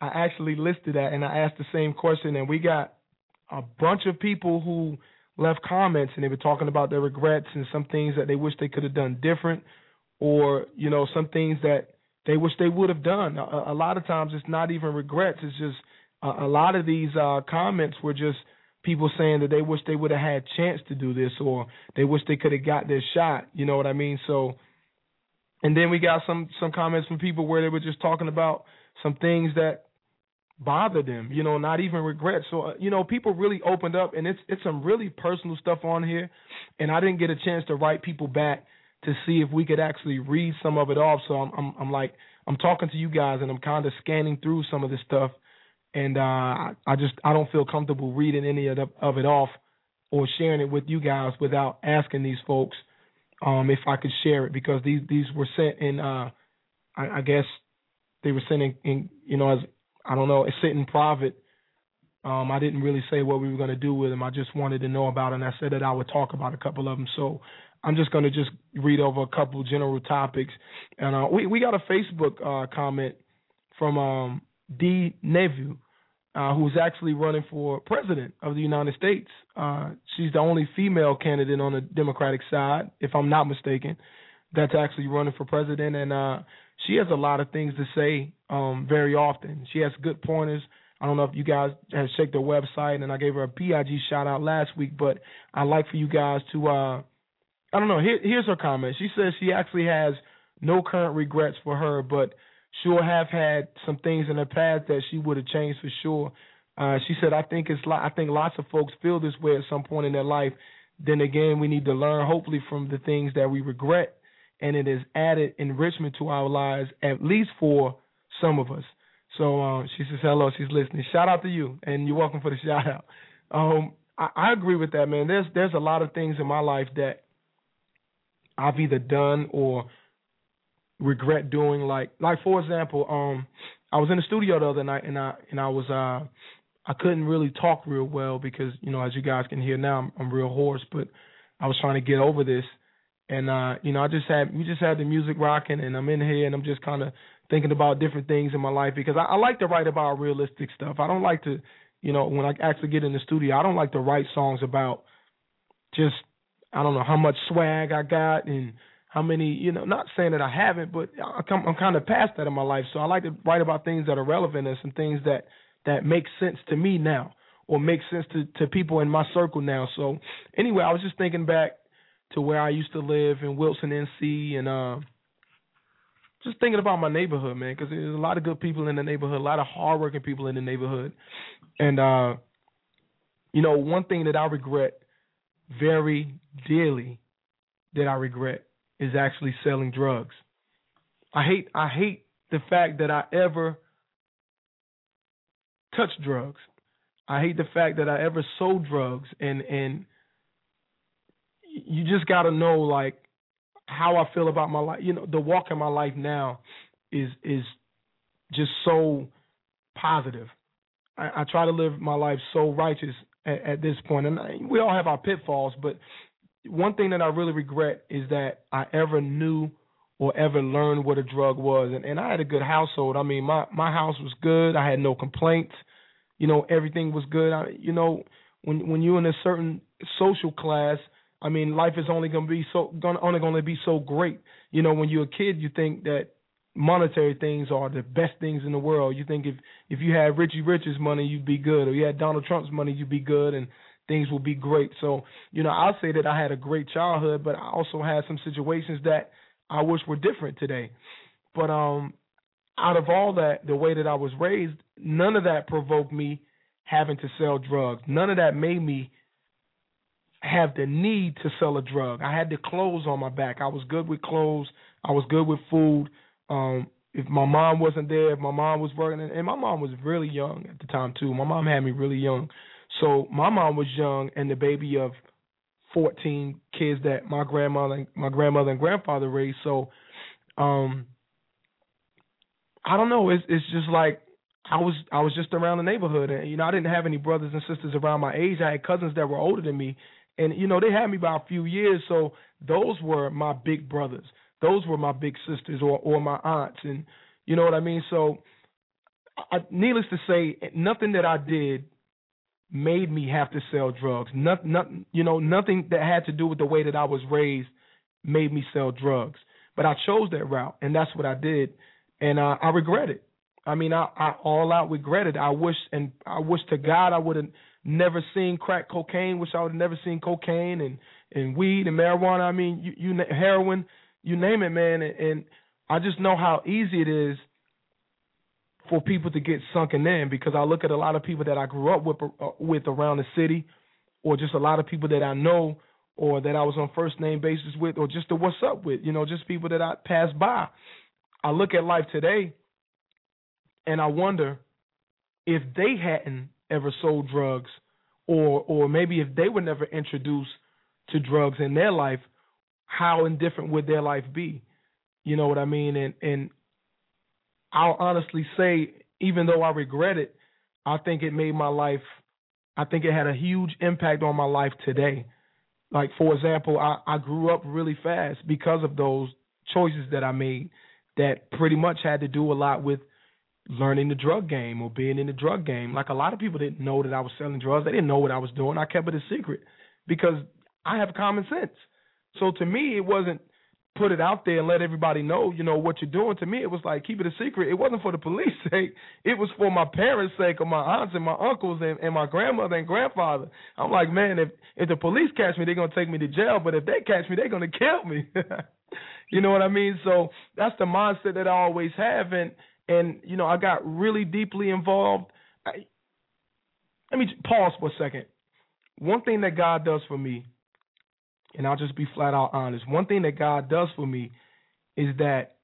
I actually listed that and I asked the same question, and we got a bunch of people who left comments and they were talking about their regrets and some things that they wish they could have done different, or you know some things that they wish they would have done. A, a lot of times it's not even regrets; it's just a, a lot of these uh, comments were just people saying that they wish they would have had chance to do this or they wish they could have got their shot. You know what I mean? So, and then we got some some comments from people where they were just talking about some things that bother them, you know, not even regret. So, uh, you know, people really opened up and it's it's some really personal stuff on here and I didn't get a chance to write people back to see if we could actually read some of it off. So I'm I'm, I'm like I'm talking to you guys and I'm kind of scanning through some of this stuff and uh I, I just I don't feel comfortable reading any of the, of it off or sharing it with you guys without asking these folks um if I could share it because these these were sent in uh I, I guess they were sent in, in you know as I don't know, sit in private. Um, I didn't really say what we were going to do with them. I just wanted to know about and I said that I would talk about a couple of them. So I'm just going to just read over a couple general topics. And uh, we we got a Facebook uh, comment from um, D Nevu, uh, who's actually running for president of the United States. Uh, she's the only female candidate on the Democratic side, if I'm not mistaken, that's actually running for president. And uh, she has a lot of things to say um, very often. She has good pointers. I don't know if you guys have checked her website, and I gave her a PIG shout out last week, but I'd like for you guys to. I don't know. Here, here's her comment. She says she actually has no current regrets for her, but she'll have had some things in her past that she would have changed for sure. Uh, she said, "I think it's. I think lots of folks feel this way at some point in their life. Then again, we need to learn, hopefully, from the things that we regret and it has added enrichment to our lives, at least for some of us. So uh, she says hello. She's listening. Shout out to you, and you're welcome for the shout out. Um, I, I agree with that, man. There's there's a lot of things in my life that I've either done or regret doing. Like like for example, um, I was in the studio the other night, and I and I was uh, I couldn't really talk real well because you know as you guys can hear now, I'm, I'm real hoarse, but I was trying to get over this and uh, you know, I just had we just had the music rocking, and I'm in here, and I'm just kind of thinking about different things in my life because I, I like to write about realistic stuff. I don't like to, you know, when I actually get in the studio, I don't like to write songs about just I don't know how much swag I got and how many, you know, not saying that I haven't, but I come, I'm kind of past that in my life. So I like to write about things that are relevant and some things that that make sense to me now or make sense to to people in my circle now. So anyway, I was just thinking back to where I used to live in Wilson, NC, and uh, just thinking about my neighborhood, man, because there's a lot of good people in the neighborhood, a lot of hardworking people in the neighborhood, and uh, you know, one thing that I regret very dearly that I regret is actually selling drugs. I hate I hate the fact that I ever touched drugs. I hate the fact that I ever sold drugs and and you just got to know like how I feel about my life. You know, the walk in my life now is is just so positive. I, I try to live my life so righteous at, at this point, and I, we all have our pitfalls. But one thing that I really regret is that I ever knew or ever learned what a drug was. And, and I had a good household. I mean, my my house was good. I had no complaints. You know, everything was good. I, you know, when when you're in a certain social class I mean, life is only going to be so gonna, only going to be so great. You know, when you're a kid, you think that monetary things are the best things in the world. You think if if you had Richie Rich's money, you'd be good, or you had Donald Trump's money, you'd be good, and things will be great. So, you know, I'll say that I had a great childhood, but I also had some situations that I wish were different today. But um, out of all that, the way that I was raised, none of that provoked me having to sell drugs. None of that made me have the need to sell a drug. I had the clothes on my back. I was good with clothes. I was good with food. Um, if my mom wasn't there, if my mom was working, and my mom was really young at the time too. My mom had me really young, so my mom was young and the baby of 14 kids that my grandmother, and, my grandmother and grandfather raised. So, um, I don't know. It's it's just like I was I was just around the neighborhood, and you know I didn't have any brothers and sisters around my age. I had cousins that were older than me, and you know they had me by a few years. So those were my big brothers. Those were my big sisters or or my aunts, and you know what I mean. So, I, needless to say, nothing that I did made me have to sell drugs. Not, not, you know, nothing that had to do with the way that I was raised made me sell drugs. But I chose that route, and that's what I did, and uh, I regret it. I mean, I, I all out regret it. I wish, and I wish to God I would have never seen crack cocaine. Wish I would have never seen cocaine and and weed and marijuana. I mean, you, you heroin, you name it, man. And, and I just know how easy it is for people to get sunken in because I look at a lot of people that I grew up with uh, with around the city, or just a lot of people that I know or that I was on first name basis with, or just the what's up with, you know, just people that I passed by. I look at life today, and I wonder if they hadn't ever sold drugs, or or maybe if they were never introduced to drugs in their life, how indifferent would their life be? You know what I mean? And and I'll honestly say, even though I regret it, I think it made my life. I think it had a huge impact on my life today. Like for example, I, I grew up really fast because of those choices that I made that pretty much had to do a lot with learning the drug game or being in the drug game. Like a lot of people didn't know that I was selling drugs. They didn't know what I was doing. I kept it a secret because I have common sense. So to me, it wasn't put it out there and let everybody know, you know, what you're doing. To me, it was like keep it a secret. It wasn't for the police' sake. It was for my parents' sake, or my aunts and my uncles and, and my grandmother and grandfather. I'm like, man, if if the police catch me, they're gonna take me to jail. But if they catch me, they're gonna kill me. you know what I mean? So that's the mindset that I always have, and and you know, I got really deeply involved. I, let me pause for a second. One thing that God does for me and I'll just be flat out honest. One thing that God does for me is that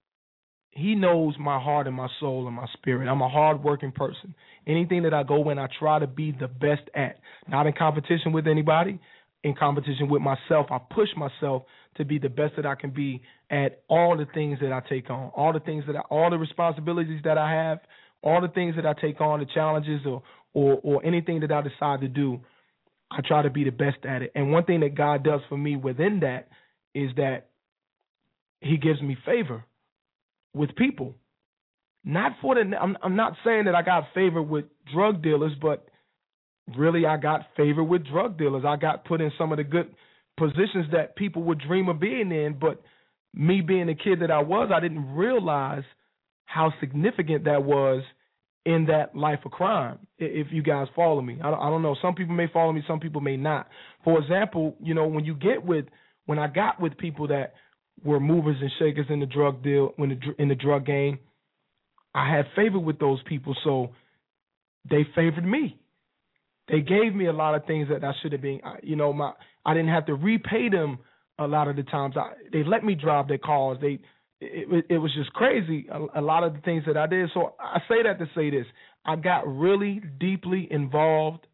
He knows my heart and my soul and my spirit. I'm a hardworking person. Anything that I go in, I try to be the best at. Not in competition with anybody, in competition with myself. I push myself to be the best that I can be at all the things that I take on, all the things that I, all the responsibilities that I have, all the things that I take on, the challenges or or, or anything that I decide to do. I try to be the best at it. And one thing that God does for me within that is that He gives me favor with people. Not for the I'm I'm not saying that I got favor with drug dealers, but really I got favor with drug dealers. I got put in some of the good positions that people would dream of being in, but me being the kid that I was, I didn't realize how significant that was in that life of crime. If you guys follow me, I don't, know. Some people may follow me, some people may not. For example, you know when you get with when I got with people that were movers and shakers in the drug deal when the in the drug game, I had favor with those people, so they favored me. They gave me a lot of things that I should have been. You know, my I didn't have to repay them a lot of the times. I, they let me drive their cars. They it, it was just crazy. A, a lot of the things that I did. So I say that to say this: I got really deeply involved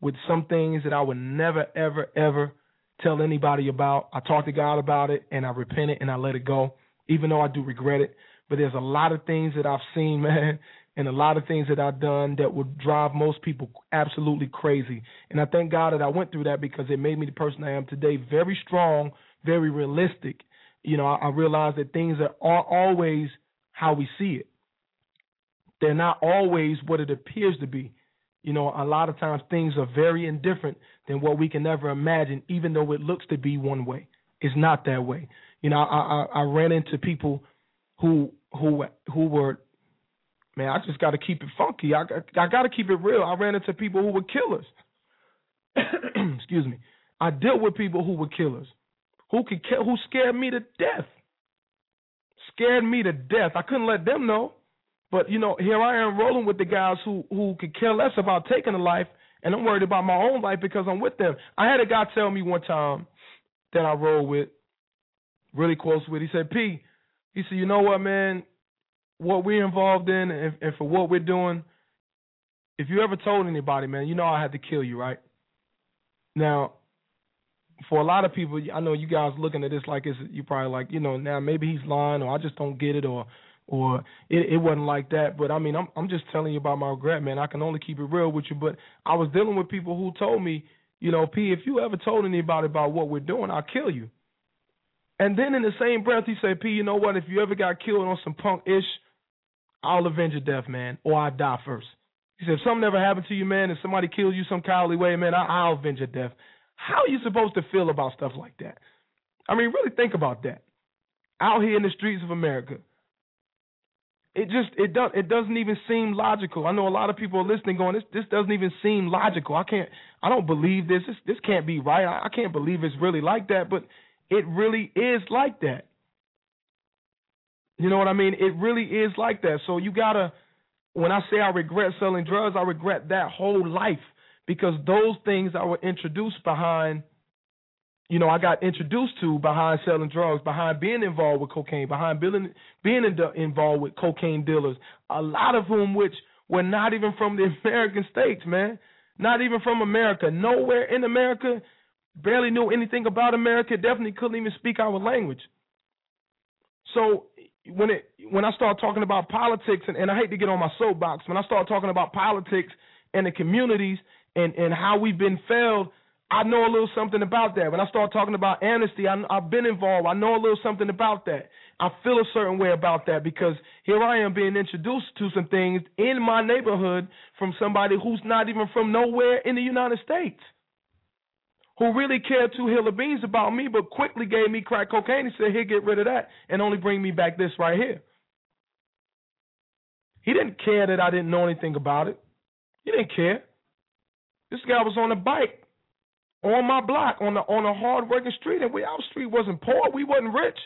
with some things that I would never, ever, ever tell anybody about. I talked to God about it, and I repented and I let it go, even though I do regret it. But there's a lot of things that I've seen, man, and a lot of things that I've done that would drive most people absolutely crazy. And I thank God that I went through that because it made me the person I am today. Very strong, very realistic, you know, I, I realize that things are, are always how we see it. They're not always what it appears to be. You know, a lot of times things are very indifferent than what we can ever imagine, even though it looks to be one way. It's not that way. You know, I I, I ran into people who who who were man, I just got to keep it funky. I I got to keep it real. I ran into people who were killers. Excuse me. I dealt with people who were killers who could who scared me to death. Scared me to death. I couldn't let them know. But you know, here I am rolling with the guys who who could care less about taking a life, and I'm worried about my own life because I'm with them. I had a guy tell me one time that I rolled with, really close with. He said, "P," he said, "You know what, man? What we're involved in, and, and for what we're doing, if you ever told anybody, man, you know I had to kill you, right? Now, for a lot of people, I know you guys looking at this like it's you probably like you know now maybe he's lying or I just don't get it or or it, it wasn't like that. But I mean I'm I'm just telling you about my regret, man. I can only keep it real with you. But I was dealing with people who told me, you know, P, if you ever told anybody about what we're doing, I'll kill you. And then in the same breath, he said, P, you know what? If you ever got killed on some punk ish, I'll avenge your death, man, or I die first. He said, if something ever happened to you, man, and somebody kills you some cowardly way, man, I, I'll avenge your death. How are you supposed to feel about stuff like that? I mean, really think about that. Out here in the streets of America, it just it does it doesn't even seem logical. I know a lot of people are listening, going, this this doesn't even seem logical. I can't, I don't believe this. This this can't be right. I, I can't believe it's really like that, but it really is like that. You know what I mean? It really is like that. So you gotta. When I say I regret selling drugs, I regret that whole life because those things I were introduced behind, you know, I got introduced to behind selling drugs, behind being involved with cocaine, behind being being involved with cocaine dealers, a lot of whom which were not even from the American states, man, not even from America, nowhere in America, barely knew anything about America, definitely couldn't even speak our language. So when it when I start talking about politics, and, and I hate to get on my soapbox, when I start talking about politics and the communities and and how we've been failed, I know a little something about that. When I start talking about amnesty, I, I've been involved. I know a little something about that. I feel a certain way about that because here I am being introduced to some things in my neighborhood from somebody who's not even from nowhere in the United States who really cared two hill of beans about me, but quickly gave me crack cocaine and said, here, get rid of that and only bring me back this right here. He didn't care that I didn't know anything about it. He didn't care. This guy was on a bike on my block on the on a hard working street, and we our street wasn't poor, we wasn't rich,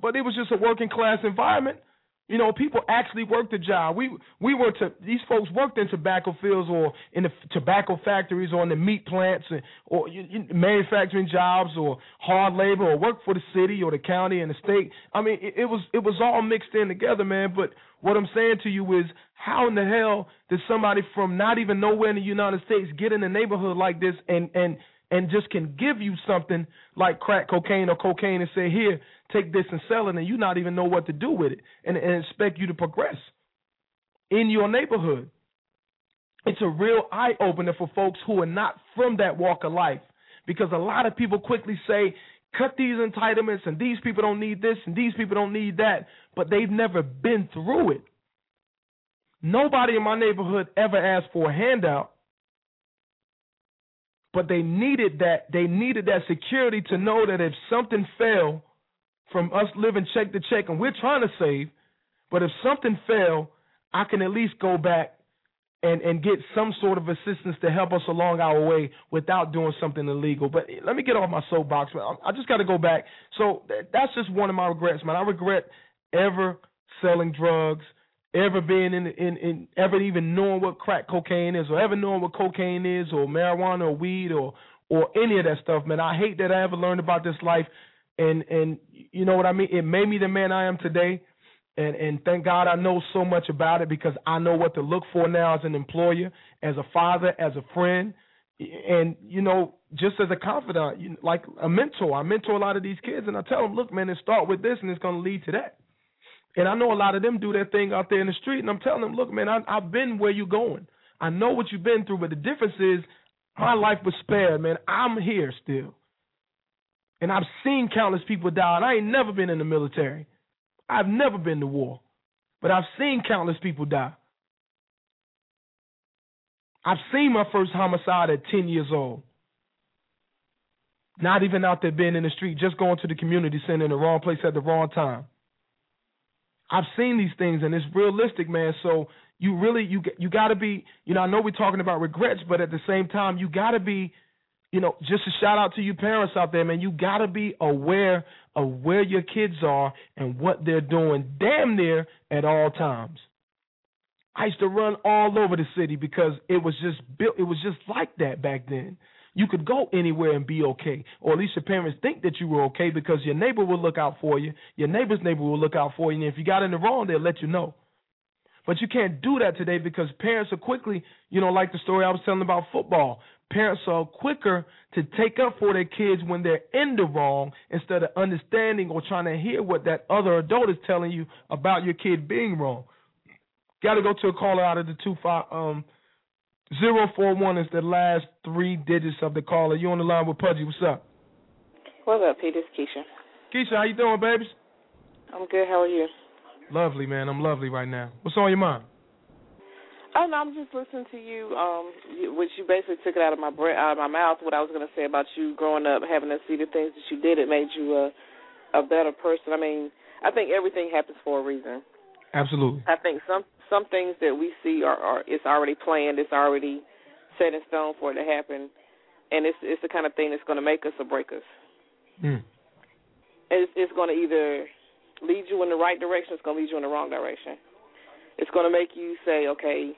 but it was just a working class environment. You know, people actually worked the job. We we were to these folks worked in tobacco fields or in the tobacco factories or in the meat plants or manufacturing jobs or hard labor or work for the city or the county and the state. I mean, it, it was it was all mixed in together, man. But what I'm saying to you is, how in the hell did somebody from not even nowhere in the United States get in a neighborhood like this and and and just can give you something like crack cocaine or cocaine and say, here, take this and sell it, and you not even know what to do with it and, and expect you to progress in your neighborhood. It's a real eye opener for folks who are not from that walk of life because a lot of people quickly say, cut these entitlements, and these people don't need this, and these people don't need that, but they've never been through it. Nobody in my neighborhood ever asked for a handout but they needed that they needed that security to know that if something fell from us living check to check and we're trying to save, but if something fell, I can at least go back and and get some sort of assistance to help us along our way without doing something illegal. But eh, let me get off my soapbox. Man. I just got to go back. So that's just one of my regrets, man. I regret ever selling drugs ever being in, in in ever even knowing what crack cocaine is or ever knowing what cocaine is or marijuana or weed or or any of that stuff, man. I hate that I ever learned about this life and and you know what I mean? It made me the man I am today. And and thank God I know so much about it because I know what to look for now as an employer, as a father, as a friend, and you know, just as a confidant, like a mentor. I mentor a lot of these kids, and I tell them, look, man, it start with this, and it's going to lead to that. And I know a lot of them do their thing out there in the street, and I'm telling them, look, man, I, I've been where you're going. I know what you've been through, but the difference is my life was spared, man. I'm here still. And I've seen countless people die, and I ain't never been in the military. I've never been to war, but I've seen countless people die. I've seen my first homicide at 10 years old. Not even out there being in the street, just going to the community center in the wrong place at the wrong time. I've seen these things and it's realistic, man. So you really you you got to be, you know, I know we're talking about regrets, but at the same time, you got to be, you know, just a shout out to you parents out there, man. You got to be aware of where your kids are and what they're doing, damn near at all times. I used to run all over the city because it was just built. It was just like that back then. You could go anywhere and be okay, or at least your parents think that you were okay because your neighbor will look out for you. Your neighbor's neighbor will look out for you, and if you got in the wrong, they'll let you know. But you can't do that today because parents are quickly, you know, like the story I was telling about football. Parents are quicker to take up for their kids when they're in the wrong instead of understanding or trying to hear what that other adult is telling you about your kid being wrong. Got to go to a caller out of the two five um zero four one is the last three digits of the caller. You on the line with Pudgy? What's up? What's up, Pete? It's Keisha. Keisha, how you doing, babies? I'm good. How are you? Lovely, man. I'm lovely right now. What's on your mind? Oh no, I'm just listening to you. Um, which you basically took it out of my bre- out of my mouth. What I was going to say about you growing up, having to see the things that you did, it made you a a better person. I mean, I think everything happens for a reason. Absolutely. I think some some things that we see are, are it's already planned, it's already set in stone for it to happen, and it's it's the kind of thing that's going to make us or break us. Mm. It's it's going to either lead you in the right direction, it's going to lead you in the wrong direction. It's going to make you say, okay,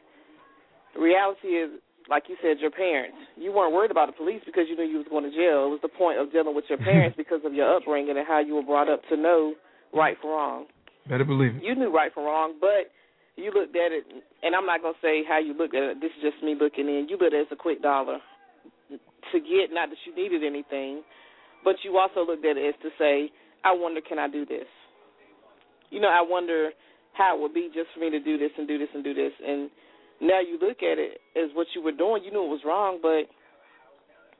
reality is like you said, your parents. You weren't worried about the police because you knew you was going to jail. It was the point of dealing with your parents because of your upbringing and how you were brought up to know right from wrong. Better believe it. You knew right from wrong, but you looked at it, and I'm not gonna say how you looked at it. This is just me looking in. You looked at it as a quick dollar to get, not that you needed anything, but you also looked at it as to say, I wonder, can I do this? You know, I wonder how it would be just for me to do this and do this and do this, and now you look at it as what you were doing. You knew it was wrong, but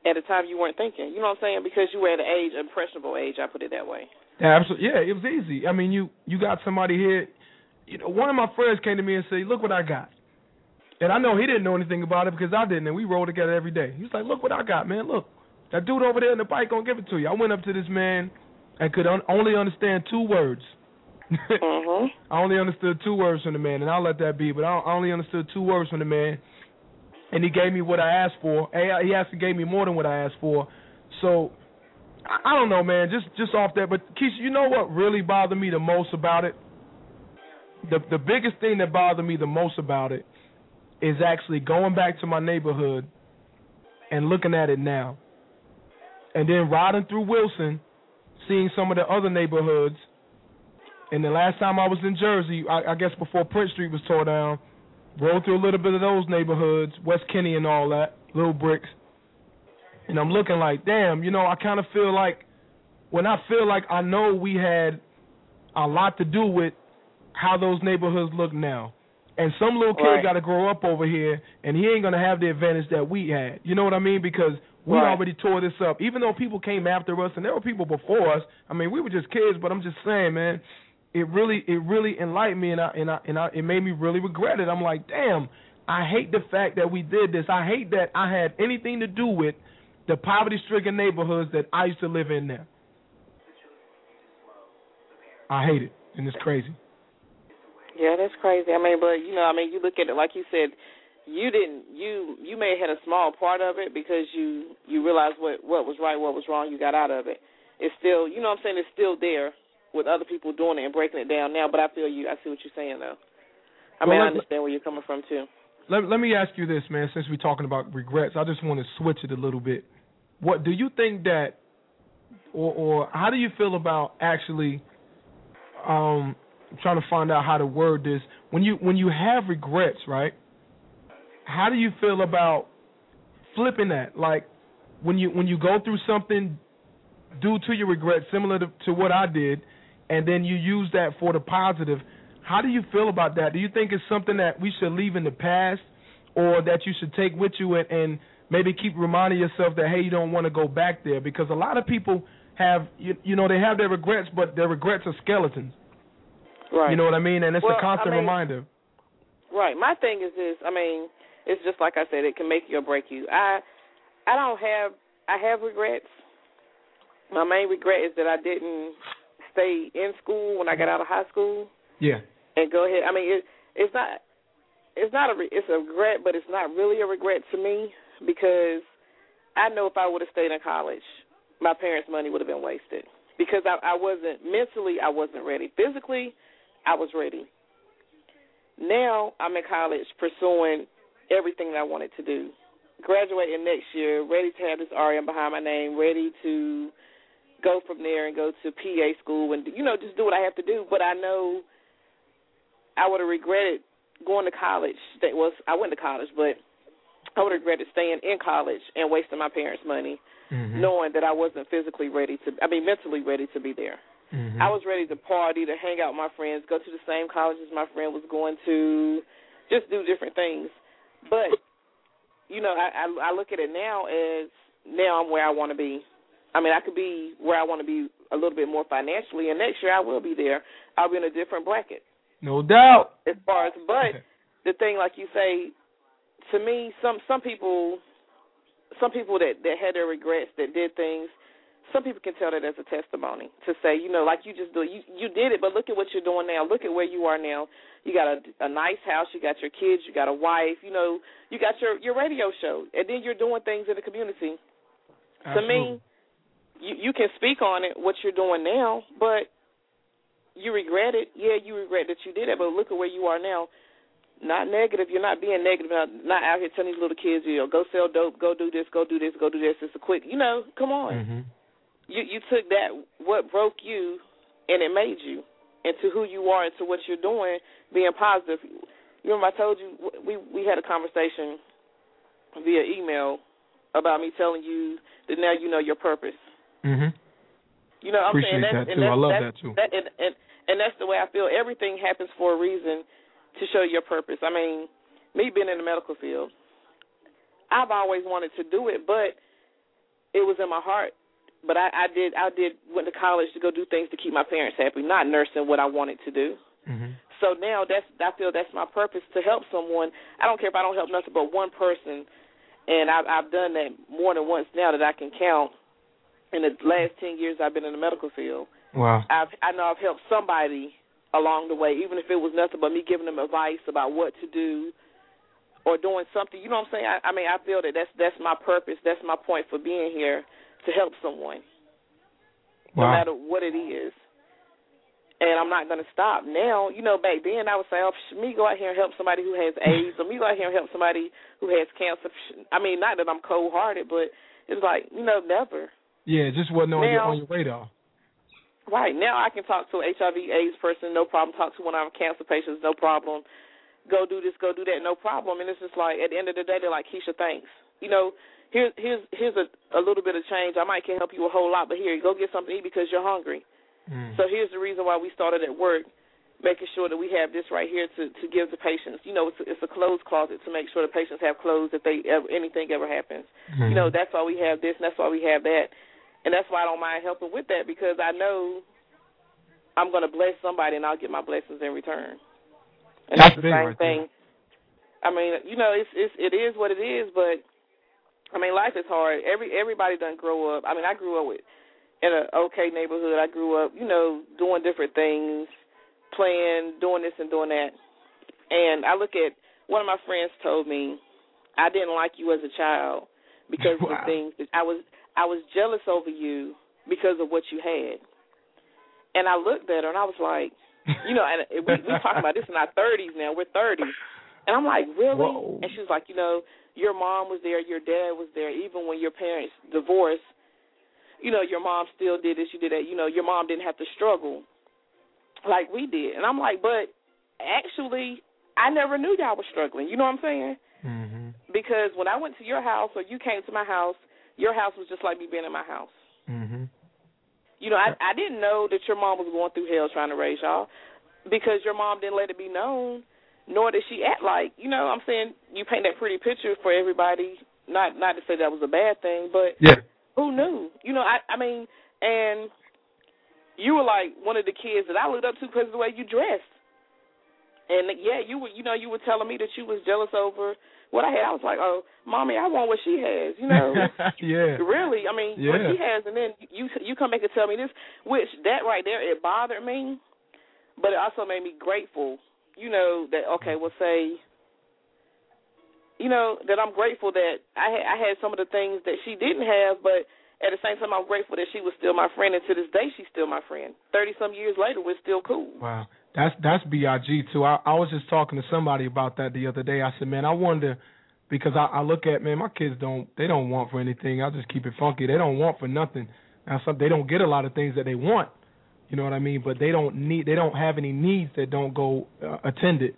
at the time you weren't thinking. You know what I'm saying? Because you were at an age, impressionable age. I put it that way. Yeah, absolutely. Yeah, it was easy. I mean, you you got somebody here. You know, one of my friends came to me and said, "Look what I got," and I know he didn't know anything about it because I didn't, and we rode together every day. He was like, "Look what I got, man. Look, that dude over there in the bike gonna give it to you." I went up to this man and could un- only understand two words. Mm-hmm. I only understood two words from the man, and I'll let that be. But I only understood two words from the man, and he gave me what I asked for. He actually gave me more than what I asked for. So I don't know, man. Just just off that, but Keisha, you know what really bothered me the most about it? The the biggest thing that bothered me the most about it is actually going back to my neighborhood and looking at it now, and then riding through Wilson, seeing some of the other neighborhoods. And the last time I was in Jersey, I, I guess before Prince Street was tore down, rode through a little bit of those neighborhoods, West Kinney and all that, Little Bricks. And I'm looking like, damn, you know, I kind of feel like when I feel like I know we had a lot to do with how those neighborhoods look now. And some little kid Right. got to grow up over here, and he ain't gonna have the advantage that we had. You know what I mean? Because we Right. already tore this up. Even though people came after us, and there were people before us. I mean, we were just kids, but I'm just saying, man, it really, it really enlightened me, and I, and I, and I, it made me really regret it. I'm like, damn, I hate the fact that we did this. I hate that I had anything to do with the poverty-stricken neighborhoods that I used to live in there. I hate it, and it's crazy. Yeah, that's crazy. I mean, but you know, I mean, you look at it like you said, you didn't, you you may have had a small part of it because you you realized what what was right, what was wrong. You got out of it. It's still, you know, what I'm saying it's still there with other people doing it and breaking it down now. But I feel you. I see what you're saying though. I Well, mean, I understand where you're coming from too. Let let me ask you this, man. Since we're talking about regrets, I just want to switch it a little bit. What do you think that, or or how do you feel about actually, um, trying to find out how to word this when you when you have regrets, right? How do you feel about flipping that? Like when you when you go through something due to your regret, similar to, to what I did, and then you use that for the positive. How do you feel about that? Do you think it's something that we should leave in the past, or that you should take with you and, and maybe keep reminding yourself that hey, you don't want to go back there? Because a lot of people have you, you know they have their regrets, but their regrets are skeletons. Right. You know what I mean? And it's Well, a constant I mean- reminder. Right. My thing is this. I mean, it's just like I said. It can make you or break you. I I don't have. I have regrets. My main regret is that I didn't stay in school when I got out of high school Yeah. and go ahead. I mean, it, it's not. It's not a. re- It's a regret, but it's not really a regret to me because I know if I would have stayed in college, my parents' money would have been wasted because I, I wasn't mentally. I wasn't ready. Physically, I was ready. Now I'm in college pursuing everything that I wanted to do. Graduating next year, ready to have this RN behind my name, ready to go from there and go to PA school and you know just do what I have to do. But I know I would have regretted going to college. That was I went to college, but I would have regretted staying in college and wasting my parents' money, Mhm. knowing that I wasn't physically ready to. I mean, mentally ready to be there. Mhm. I was ready to party, to hang out with my friends, go to the same colleges my friend was going to, just do different things. But you know, I I, I look at it now as now I'm where I want to be. I mean, I could be where I want to be a little bit more financially, and next year I will be there. I'll be in a different bracket No doubt. as far as. But the thing, like you say, to me, some some people, some people that that had their regrets that did things. Some people can tell that as a testimony to say, you know, like you just do. You you did it, but look at what you're doing now. Look at where you are now. You got a a nice house. You got your kids. You got a wife. You know, you got your your radio show, and then you're doing things in the community. To me, you you can speak on it what you're doing now, but you regret it. Yeah, you regret that you did it, but look at where you are now. Not negative. You're not being negative. Not, not out here telling these little kids, you know, go sell dope, go do this, go do this, go do this. It's a quick, you know, come on. Mhm. You you took that what broke you, and it made you into who you are, into what you're doing, being positive. You remember I told you we we had a conversation via email about me telling you that now you know your purpose. Mhm. You know, I'm Appreciate saying that's, that, and too. that's, I love that, too. That, and, and and that's the way I feel. Everything happens for a reason to show your purpose. I mean, me being in the medical field, I've always wanted to do it, but it was in my heart. But I, I did I did went to college to go do things to keep my parents happy, not nursing what I wanted to do. Mhm. So now that's I feel that's my purpose to help someone. I don't care if I don't help nothing but one person, and I've I've done that more than once now that I can count. In the last ten years I've been in the medical field, Wow. I've I know I've helped somebody along the way, even if it was nothing but me giving them advice about what to do or doing something. You know what I'm saying? I, I mean I feel that that's that's my purpose. That's my point for being here to help someone no matter what it is. And I'm not going to stop. Now, you know, back then I would say, oh, sh- me go out here and help somebody who has AIDS, or me go out here and help somebody who has cancer. I mean, not that I'm cold hearted, but it's like, you know, never. Yeah, it just wasn't on your on your radar. Right now, I can talk to a HIV/AIDS person, no problem. Talk to one of our cancer patients, no problem. Go do this, go do that, no problem. And it's just like at the end of the day, they're like, Keisha, thanks. You know, here's here's here's a a little bit of change. I might can't help you a whole lot, but here, go get something to eat because you're hungry. Mm. So here's the reason why we started at work, making sure that we have this right here to to give the patients. You know, it's a, it's a clothes closet to make sure the patients have clothes if they ever anything ever happens. Mhm. You know, that's why we have this, and that's why we have that, and that's why I don't mind helping with that because I know I'm going to bless somebody and I'll get my blessings in return. And That's that's, the same right there. thing. I mean, you know, it's it's it is what it is, but I mean, life is hard. Every everybody doesn't grow up. I mean, I grew up with in an okay neighborhood. I grew up, you know, doing different things, playing, doing this and doing that. And I look at one of my friends told me I didn't like you as a child because of the things that I was I was jealous over you because of what you had. And I looked at her and I was like, you know, and we we talking about this in our thirties now. We're thirty, and I'm like, really? Whoa. And she was like, you know, your mom was there, your dad was there, even when your parents divorced. You know, your mom still did this, you did that. You know, your mom didn't have to struggle like we did. And I'm like, but actually, I never knew y'all were struggling. You know what I'm saying? Mhm. Because when I went to your house or you came to my house, your house was just like me being in my house. Mhm. You know, I I didn't know that your mom was going through hell trying to raise y'all because your mom didn't let it be known, nor did she act like, you know, I'm saying you paint that pretty picture for everybody. Not not to say that was a bad thing, but Yeah. who knew? You know, I I mean, and you were like one of the kids that I looked up to because of the way you dressed. And yeah, you were, you know, you were telling me that you was jealous over what I had. I was like, oh, mommy, I want what she has. You know, yeah. Really, I mean, what she has, and then you you come back and tell me this, which that right there it bothered me, but it also made me grateful. You know that okay, well say, you know that I'm grateful that I had, I had some of the things that she didn't have, but at the same time I'm grateful that she was still my friend, and to this day she's still my friend. Thirty some years later, we're still cool. Wow, that's that's big too. I, I was just talking to somebody about that the other day. I said, man, I wonder because I, I look at man, my kids don't they don't want for anything. I just keep it funky. They don't want for nothing. Now some they don't get a lot of things that they want. You know what I mean? But they don't need they don't have any needs that don't go uh, attended.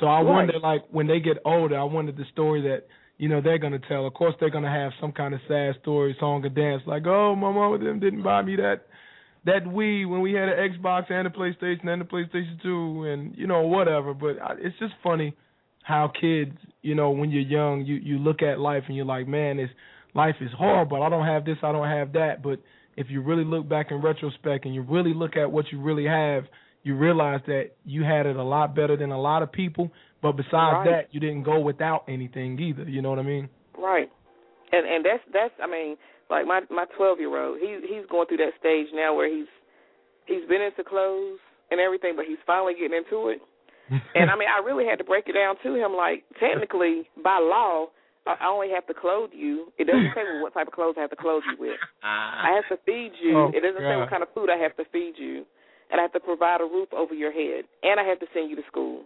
So I Right. wonder like when they get older, I wonder the story that you know they're gonna tell. Of course, they're gonna have some kind of sad story, song, or dance, like, "Oh, my mom them didn't buy me that that Wii when we had an Xbox and a PlayStation and a PlayStation Two, and you know whatever." But I, it's just funny how kids, you know, when you're young, you you look at life and you're like, "Man, it's life is horrible. I don't have this, I don't have that." But if you really look back in retrospect and you really look at what you really have, you realize that you had it a lot better than a lot of people. But besides Right. that, you didn't go without anything either. You know what I mean? Right. And and that's that's I mean, like my my 12-year-old, he he's going through that stage now where he's he's been into clothes and everything, but he's finally getting into it. And I mean, I really had to break it down to him like technically by law, I only have to clothe you. It doesn't say what type of clothes I have to clothe you with. I have to feed you. Oh, it doesn't say what kind of food I have to feed you. And I have to provide a roof over your head. And I have to send you to school.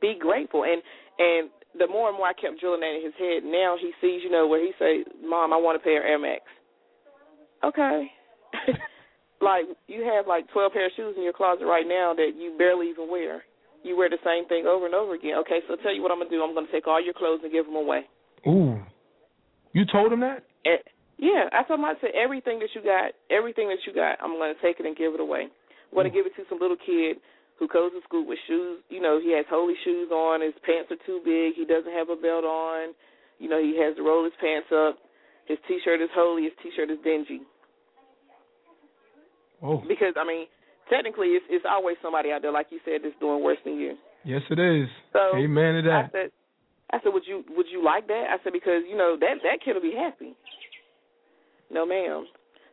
Be grateful. And and the more and more I kept drilling that in his head, now he sees, you know, where he say, Mom, I want a pair of Air Max. Okay. like you have like twelve pair of shoes in your closet right now that you barely even wear. You wear the same thing over and over again. Okay, so tell you what I'm gonna do. I'm gonna take all your clothes and give them away. Ooh, you told him that? And, yeah, I told him I said everything that you got, everything that you got, I'm gonna take it and give it away. I'm gonna give it to some little kid who goes to school with shoes. You know, he has holy shoes on. His pants are too big. He doesn't have a belt on. You know, he has to roll his pants up. His t-shirt is holy. His t-shirt is dingy. Oh, Because I mean, technically, it's it's always somebody out there, like you said, that's doing worse than you. yes, it is. So Amen to I that. said, I said, would you would you like that? I said because you know that that kid will be happy. No, ma'am.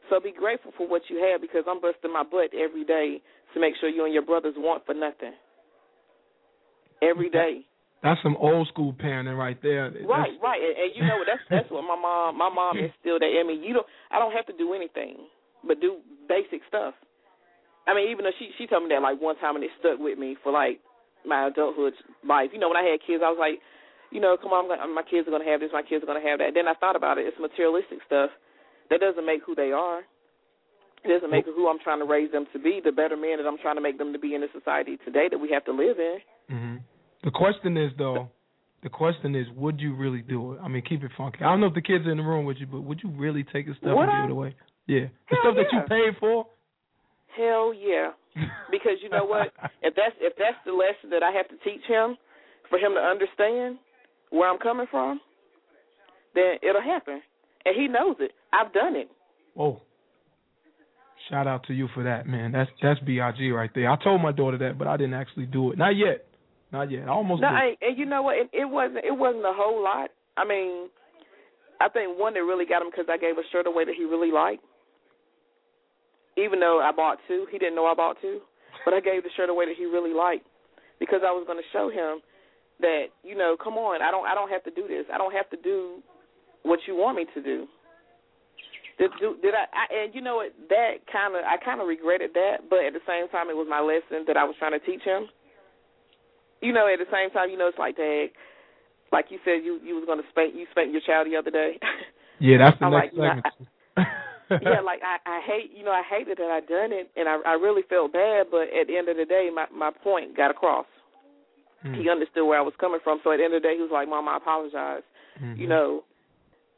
So be grateful for what you have because I'm busting my butt every day to make sure you and your brothers want for nothing. Every day. That's some old school parenting right there. That's- Right, right, and, and you know what? That's that's what my mom my mom instilled that I mean, You don't I don't have to do anything but do basic stuff. I mean, even though she she told me that like one time and it stuck with me for like my adulthood life. You know, when I had kids, I was like, you know, come on, I'm gonna, my kids are gonna have this, my kids are gonna have that. Then I thought about it. It's materialistic stuff that doesn't make who they are. It doesn't make who I'm trying to raise them to be, the better man that I'm trying to make them to be in the society today that we have to live in. hmm The question is though, the question is, would you really do it? I mean, keep it funky. I don't know if the kids are in the room with you, but would you really take the stuff Would and I? give it away? Yeah, the Hell stuff that you paid for. Hell yeah. Because you know what? if that's if that's the lesson that I have to teach him for him to understand where I'm coming from, then it'll happen. And he knows it. I've done it. Whoa. Shout out to you for that, man. That's that's Big right there. I told my daughter that, but I didn't actually do it. Not yet. Not yet. I almost No, did. I, and you know what? It, it wasn't. It wasn't a whole lot. I mean, I think one that really got him because I gave a shirt away that he really liked. Even though I bought two, he didn't know I bought two, but I gave the shirt away that he really liked because I was going to show him that you know, come on, I don't, I don't have to do this. I don't have to do what you want me to do. Did, did I, I? And you know what? That kind of, I kind of regretted that, but at the same time, it was my lesson that I was trying to teach him you know, at the same time, you know, it's like, dang, like you said, you you was gonna spank you spanked your child the other day. yeah, that's the I'm next like, you know, segment. yeah, like I I hate, you know, I hated that I done it, and I I really felt bad, but at the end of the day, my my point got across. Hmm. He understood where I was coming from, so at the end of the day, he was like, Mom, I apologize. Mhm. You know,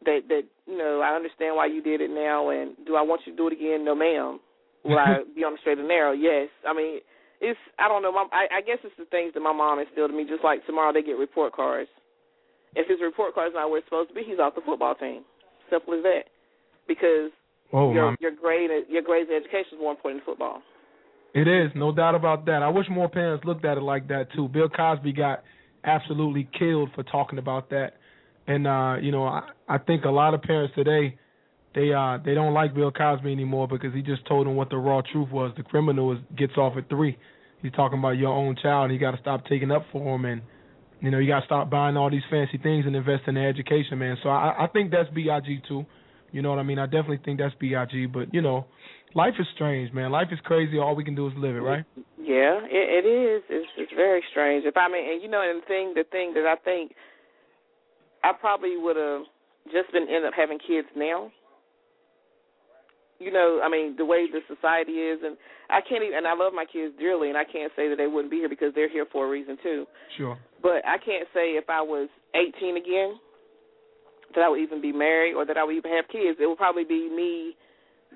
that that you know, I understand why you did it now, and do I want you to do it again? No, ma'am. Will I be on the straight and narrow? Yes. I mean, it's I don't know. My, I, I guess it's the things that my mom instilled in me. Just like tomorrow they get report cards. If his report card's not where it's supposed to be, he's off the football team. Simple as that. Because Whoa, your mom. your grade your grades and education is more important than football. It is, no doubt about that. I wish more parents looked at it like that too. Bill Cosby got absolutely killed for talking about that. And uh, you know, I, I think a lot of parents today they uh they don't like Bill Cosby anymore because he just told them what the raw truth was. The criminal is gets off at three. He's talking about your own child you gotta stop taking up for him and you know, you gotta stop buying all these fancy things and invest in their education, man. So I, I think that's B I G too. You know what I mean? I definitely think that's B I G, but you know, life is strange, man. Life is crazy. All we can do is live it, right? Yeah, it, it is. It's it's very strange. If I mean, and you know, and the thing, the thing that I think, I probably would have just been end up having kids now. You know, I mean, the way the society is, and I can't even. And I love my kids dearly, and I can't say that they wouldn't be here because they're here for a reason too. Sure. But I can't say if I was 18 again, that I would even be married or that I would even have kids. It would probably be me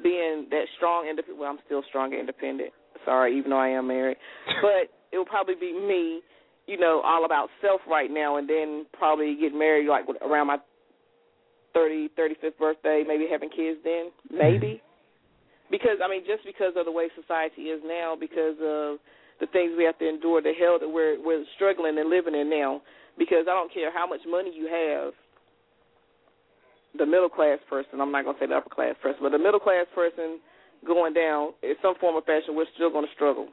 being that strong independent. Well, I'm still strong and independent. Sorry, even though I am married, but it would probably be me, you know, all about self right now, and then probably get married like around my thirty, thirty fifth birthday, maybe having kids then, maybe. Mm-hmm. Because I mean, just because of the way society is now, because of the things we have to endure, the hell that we're we're struggling and living in now. Because I don't care how much money you have, the middle class person, I'm not going to say the upper class person, but the middle class person going down in some form or fashion, we're still going to struggle.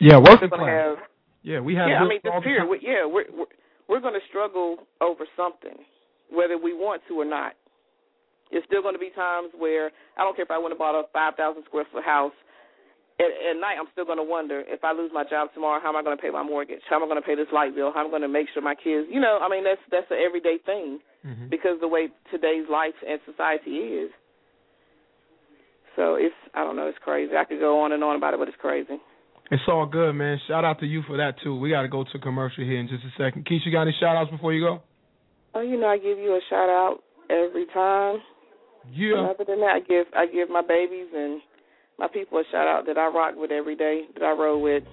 Yeah, working We're going to class. have Yeah, we have. yeah, I mean, the the We, yeah, we're we're, we're going to struggle over something, whether we want to or not. It's still going to be times where I don't care if I went and bought a five thousand square foot house. At, at night, I'm still going to wonder if I lose my job tomorrow, how am I going to pay my mortgage? How am I going to pay this light bill? How am I going to make sure my kids? You know, I mean, that's that's an everyday thing Mhm. because the way today's life and society is. So it's I don't know, it's crazy. I could go on and on about it, but it's crazy. It's all good, man. Shout out to you for that too. We got to go to commercial here in just a second. Keisha, got any shout outs before you go? Oh, you know, I give you a shout out every time. Yeah. And other than that, I give I give my babies and my people a shout out that I rock with every day, that I roll with.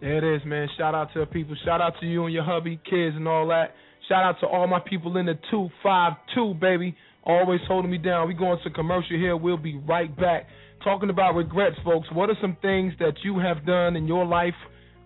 There it is, man. Shout out to the people. Shout out to you and your hubby, kids, and all that. Shout out to all my people in the 252, baby. Always holding me down. We going to commercial here. We'll be right back. Talking about regrets, folks. What are some things that you have done in your life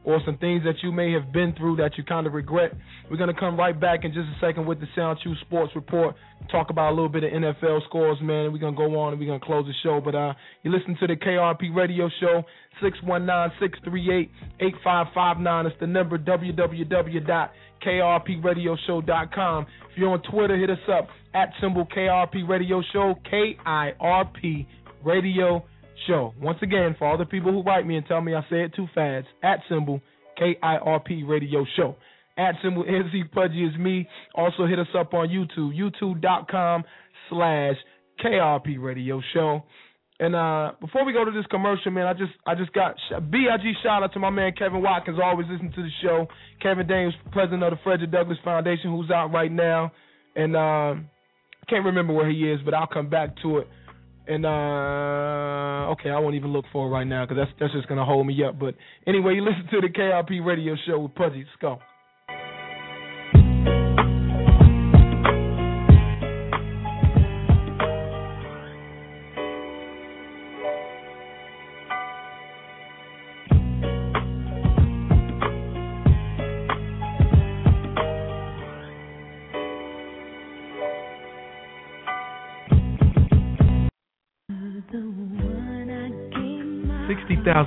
or some things that you may have been through that you kind of regret? We're going to come right back in just a second with the Sound Chew Sports Report. Talk about a little bit of NFL scores, man. We're going to go on and we're going to close the show. But uh, you listen to the KIRP Radio Show, 619-638-8559. It's the number, www.kirpradioshow.com. If you're on Twitter, hit us up at symbol KIRP Radio Show, K-I-R-P Radio Show. Once again, for all the people who write me and tell me I say it too fast, at symbol K-I-R-P Radio Show. At symbol NC Pudgy is me. Also hit us up on YouTube, youtube.com slash KIRP Radio Show. And uh, before we go to this commercial, man, I just I just got BIG shout out to my man Kevin Watkins, always listening to the show. Kevin Daniels, president of the Frederick Douglass Foundation, who's out right now, and um, can't remember where he is, but I'll come back to it. And uh, okay, I won't even look for it right now because that's that's just gonna hold me up. But anyway, you listen to the KIRP Radio Show with Pudgy Skull.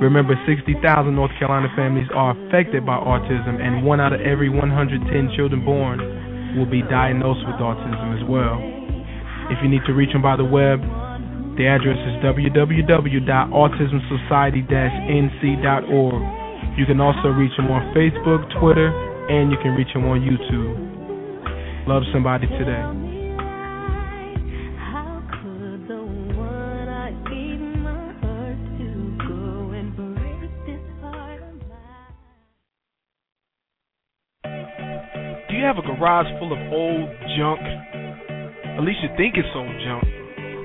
Remember, 60,000 North Carolina families are affected by autism, and one out of every 110 children born will be diagnosed with autism as well. If you need to reach them by the web, the address is www.autismsociety-nc.org. You can also reach them on Facebook, Twitter, and you can reach them on YouTube. Love somebody today. You have a garage full of old junk? At least you think it's old junk.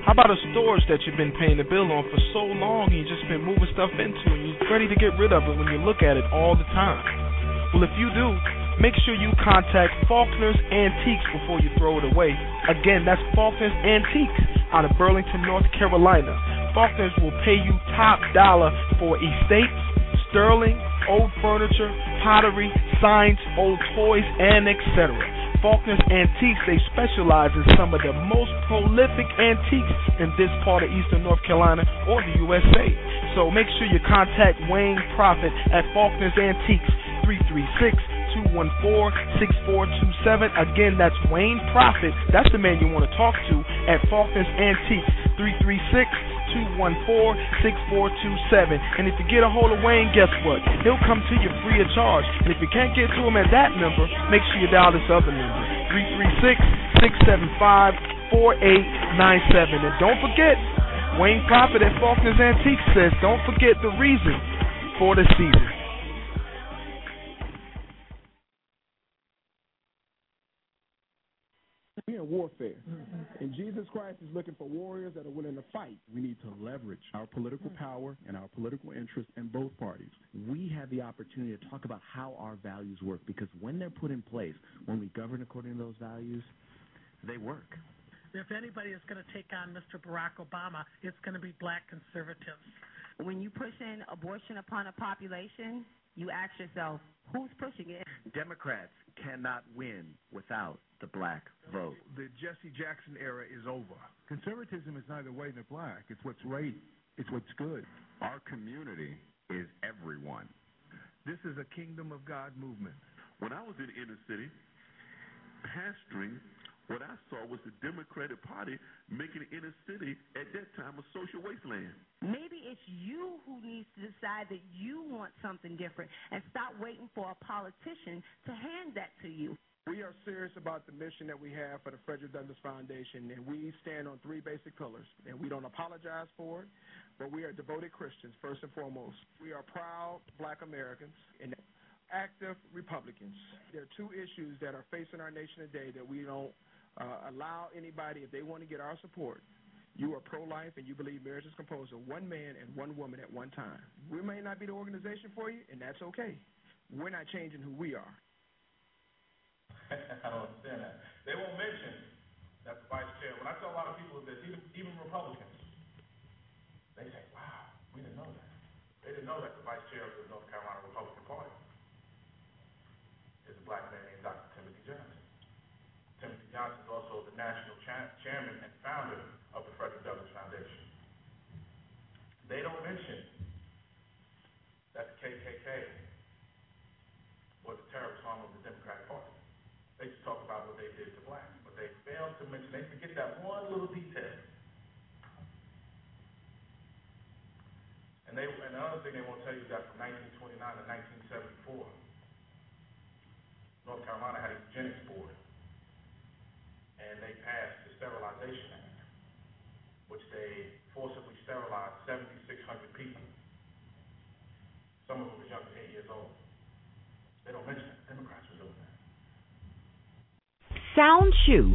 How about a storage that you've been paying the bill on for so long and you've just been moving stuff into and you're ready to get rid of it when you look at it all the time? Well, if you do, make sure you contact Faulkner's Antiques before you throw it away. Again, that's Faulkner's Antiques out of Burlington, North Carolina. Faulkner's will pay you top dollar for estates, sterling, old furniture, pottery, signs, old toys, and etc. Faulkner's Antiques, they specialize in some of the most prolific antiques in this part of Eastern North Carolina or the USA. So make sure you contact Wayne Profit at Faulkner's Antiques, 336 214-6427. Again, that's Wayne Profit. That's the man you want to talk to at Faulkner's Antiques, 336-214-6427. And if you get a hold of Wayne, guess what? He'll come to you free of charge. And if you can't get to him at that number, make sure you dial this other number, 336-675-4897. And don't forget, Wayne Prophet at Faulkner's Antiques says, don't forget the reason for the season. We're in warfare. And Jesus Christ is looking for warriors that are willing to fight. We need to leverage our political mm-hmm. power and our political interests in both parties. We have the opportunity to talk about how our values work because when they're put in place, when we govern according to those values, they work. If anybody is going to take on Mr. Barack Obama, it's going to be black conservatives. When you push in abortion upon a population, you ask yourself, who's pushing it? Democrats cannot win without the black vote. The Jesse Jackson era is over. Conservatism is neither white nor black. It's what's right. It's what's good. Our community is everyone. This is a kingdom of God movement. When I was in inner city pastoring, what I saw was the Democratic Party making the inner city at that time a social wasteland. Maybe it's you who needs to decide that you want something different and stop waiting for a politician to hand that to you. We are serious about the mission that we have for the Frederick Douglass Foundation, and we stand on three basic pillars. And we don't apologize for it, but we are devoted Christians, first and foremost. We are proud black Americans and active Republicans. There are two issues that are facing our nation today that we don't uh, allow anybody, if they want to get our support, you are pro life and you believe marriage is composed of one man and one woman at one time. We may not be the organization for you, and that's okay. We're not changing who we are. I don't understand that. They won't mention that the vice chair. When I tell a lot of people this, even even Republicans, they say, "Wow, we didn't know that." They didn't know that the vice chair of the North Carolina Republican Party is a black man named Dr. Timothy Johnson. Timothy Johnson is also the national cha- chairman and founder of the Frederick Douglass Foundation. They don't mention that the KKK was a terrorist arm of the Democratic Party. They just talk about what they did to blacks, but they fail to mention, they forget that one little detail. And they, and the thing they won't tell you is that from 1929 to 1974, North Carolina had a eugenics board, and they passed the Sterilization Act, which they forcibly sterilized 7,600 people. Some of them was younger than eight years old. They don't mention that. Democrats were doing that. Sound Chew,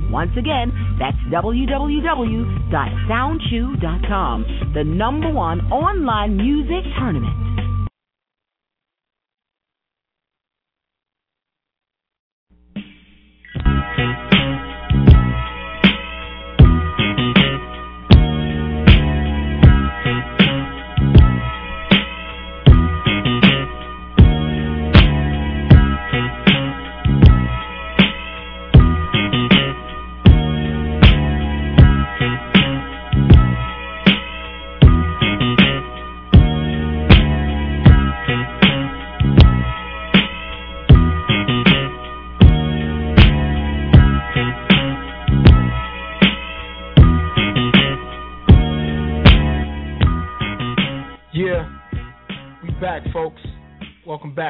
Once again, that's www.soundchew.com, the number one online music tournament.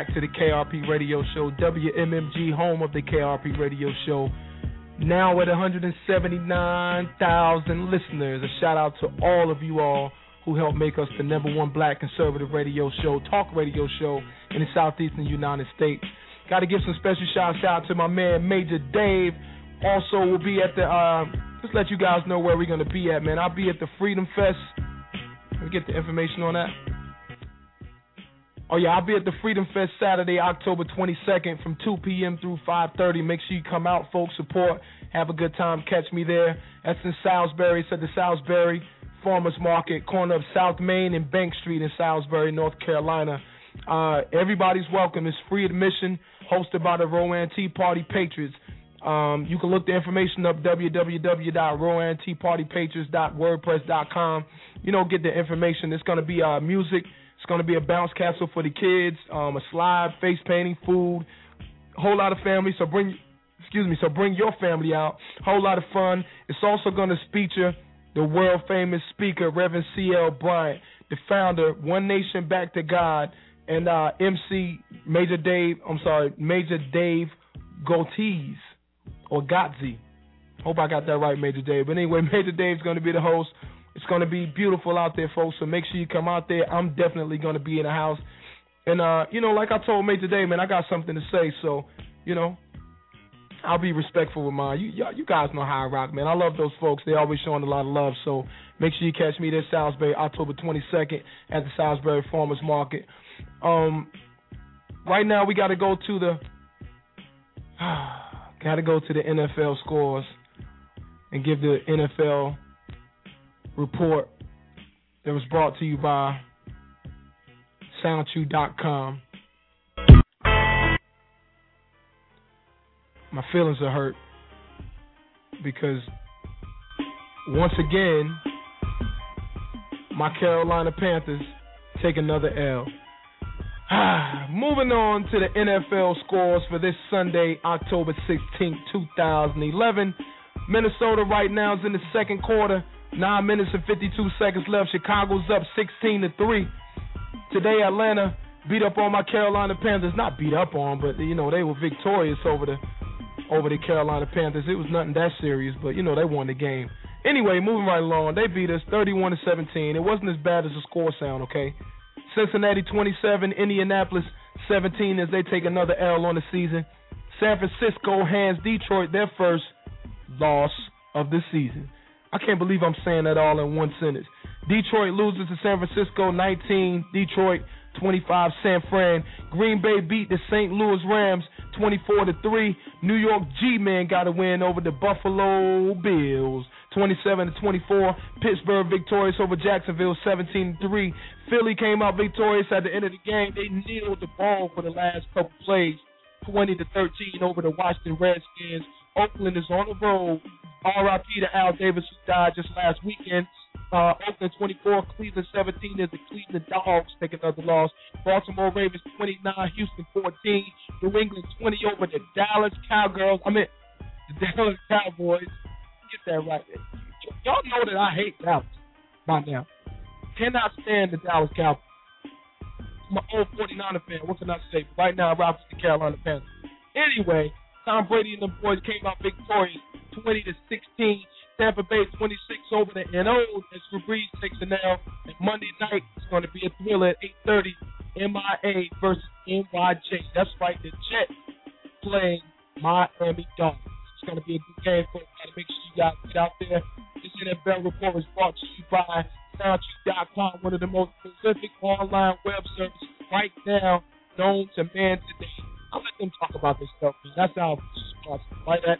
Back to the KIRP Radio Show, WMMG, home of the KIRP Radio Show. Now at 179,000 listeners. A shout out to all of you all who helped make us the number one black conservative radio show, talk radio show in the southeastern United States. Got to give some special shouts out to my man Major Dave. Also, we'll be at the. Uh, just let you guys know where we're gonna be at, man. I'll be at the Freedom Fest. Let me get the information on that. Oh yeah, I'll be at the Freedom Fest Saturday, October 22nd, from 2 p.m. through 5:30. Make sure you come out, folks. Support, have a good time. Catch me there. That's in Salisbury. It's at the Salisbury Farmers Market, corner of South Main and Bank Street in Salisbury, North Carolina. Uh, everybody's welcome. It's free admission, hosted by the Rowan Tea Party Patriots. Um, you can look the information up www.rowanteapartypatriots.wordpress.com. You know, get the information. It's going to be uh, music. It's going to be a bounce castle for the kids, um, a slide, face painting, food, whole lot of family. So bring, excuse me, so bring your family out. Whole lot of fun. It's also going to feature the world famous speaker Reverend C.L. Bryant, the founder, One Nation Back to God, and uh, MC Major Dave. I'm sorry, Major Dave Gotees or Gotzi. Hope I got that right, Major Dave. But anyway, Major Dave's going to be the host. It's to be beautiful out there, folks. So make sure you come out there. I'm definitely to be in the house. And uh, you know, like I told Major today, man, I got something to say. So, you know, I'll be respectful with mine. You you guys know how I rock, man. I love those folks. They always showing a lot of love. So make sure you catch me there, Salisbury, October 22nd at the Salisbury Farmers Market. Um, right now we got to go to the got to go to the NFL scores and give the NFL report that was brought to you by SoundChew.com. My feelings are hurt because once again, my Carolina Panthers take another L. Moving on to the NFL scores for this Sunday, October 16, 2011. Minnesota right now is in the second quarter. Nine minutes and 52 seconds left. Chicago's up 16 to three. Today, Atlanta beat up on my Carolina Panthers. Not beat up on, but you know they were victorious over the over the Carolina Panthers. It was nothing that serious, but you know they won the game. Anyway, moving right along, they beat us 31 to 17. It wasn't as bad as the score sound. Okay, Cincinnati 27, Indianapolis 17 as they take another L on the season. San Francisco hands Detroit their first loss of the season. I can't believe I'm saying that all in one sentence. Detroit loses to San Francisco 19, Detroit 25 San Fran. Green Bay beat the St. Louis Rams 24 to 3. New York G-Men got a win over the Buffalo Bills 27 to 24. Pittsburgh victorious over Jacksonville 17 to 3. Philly came out victorious at the end of the game. They kneeled the ball for the last couple plays 20 to 13 over the Washington Redskins. Oakland is on the road. RIP to Al Davis who died just last weekend. Uh, Oakland 24, Cleveland 17 as the Cleveland Dogs take another loss. Baltimore Ravens 29, Houston 14, New England 20 over the Dallas Cowgirls. I mean, the Dallas Cowboys. Get that right. Y'all know that I hate Dallas by now. Cannot stand the Dallas Cowboys. I'm an old 49er fan. What can I say? Right now, I rock with the Carolina Panthers. Anyway, Tom Brady and the boys came out victorious, 20 to 16. Tampa Bay 26 over the NO as Brees takes it now. And Monday night is going to be a thriller at 8:30. MIA versus NYJ. That's right, the Jets playing Miami Dolphins. It's going to be a good game, folks. Got to make sure you guys get out there. This NFL report is brought to you by SoundChew.com, one of the most prolific online web services right now known to man today. I'll let them talk about this stuff. That's how right at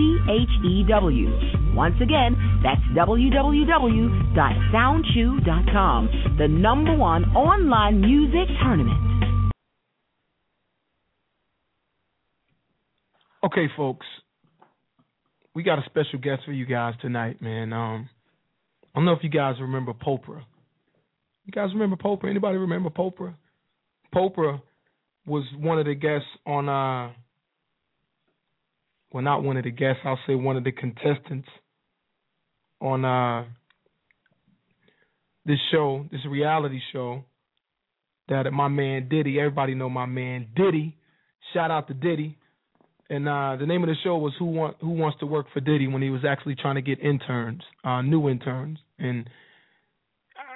C-H-E-W. Once again, that's www.soundchew.com, the number one online music tournament. Okay, folks, we got a special guest for you guys tonight, man. Um, I don't know if you guys remember Popra. You guys remember Popra? Anybody remember Popra? Popra was one of the guests on uh well not one of the guests, I'll say one of the contestants on uh this show, this reality show that my man Diddy, everybody know my man Diddy. Shout out to Diddy. And uh the name of the show was Who Want Who Wants to Work for Diddy when he was actually trying to get interns, uh new interns. And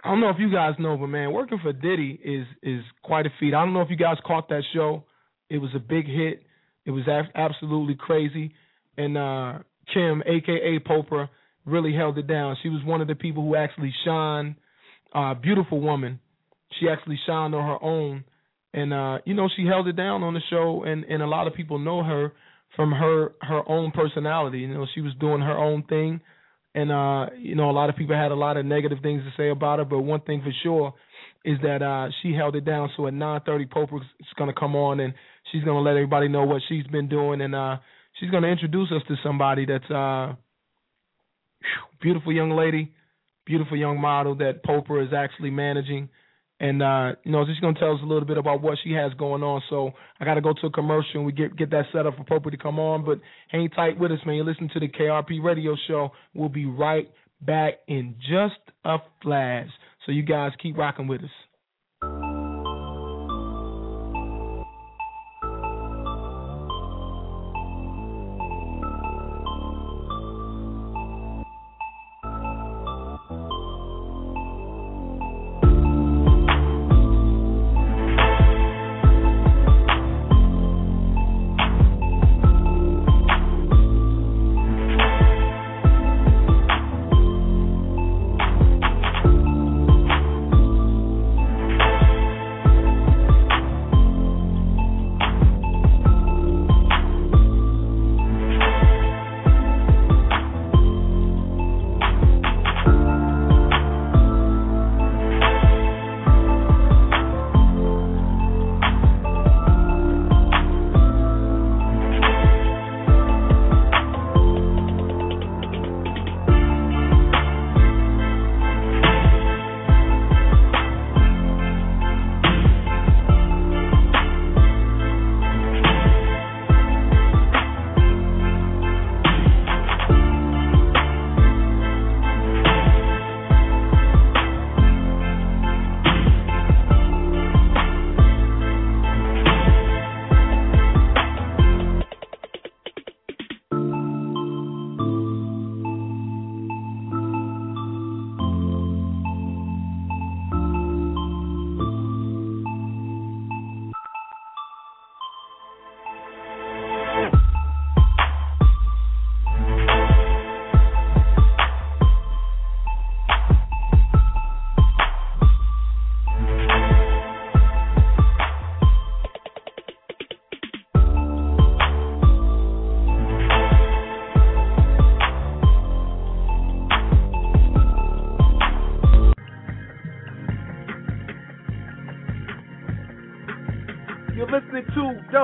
I don't know if you guys know, but man, working for Diddy is is quite a feat. I don't know if you guys caught that show. It was a big hit. It was a- absolutely crazy, and uh Kim, aka Popra, really held it down. She was one of the people who actually shined. Uh, beautiful woman. She actually shined on her own, and uh, you know she held it down on the show, and and a lot of people know her from her her own personality. You know, she was doing her own thing and uh, you know, a lot of people had a lot of negative things to say about her, but one thing for sure is that uh she held it down. So at nine thirty Pope is gonna come on and she's gonna let everybody know what she's been doing and uh she's gonna introduce us to somebody that's uh beautiful young lady, beautiful young model that Popra is actually managing. And uh, you know, she's gonna tell us a little bit about what she has going on. So I gotta go to a commercial and we get get that set up for Popra to come on. But hang tight with us, man. You listen to the KIRP radio show. We'll be right back in just a flash. So you guys keep rocking with us.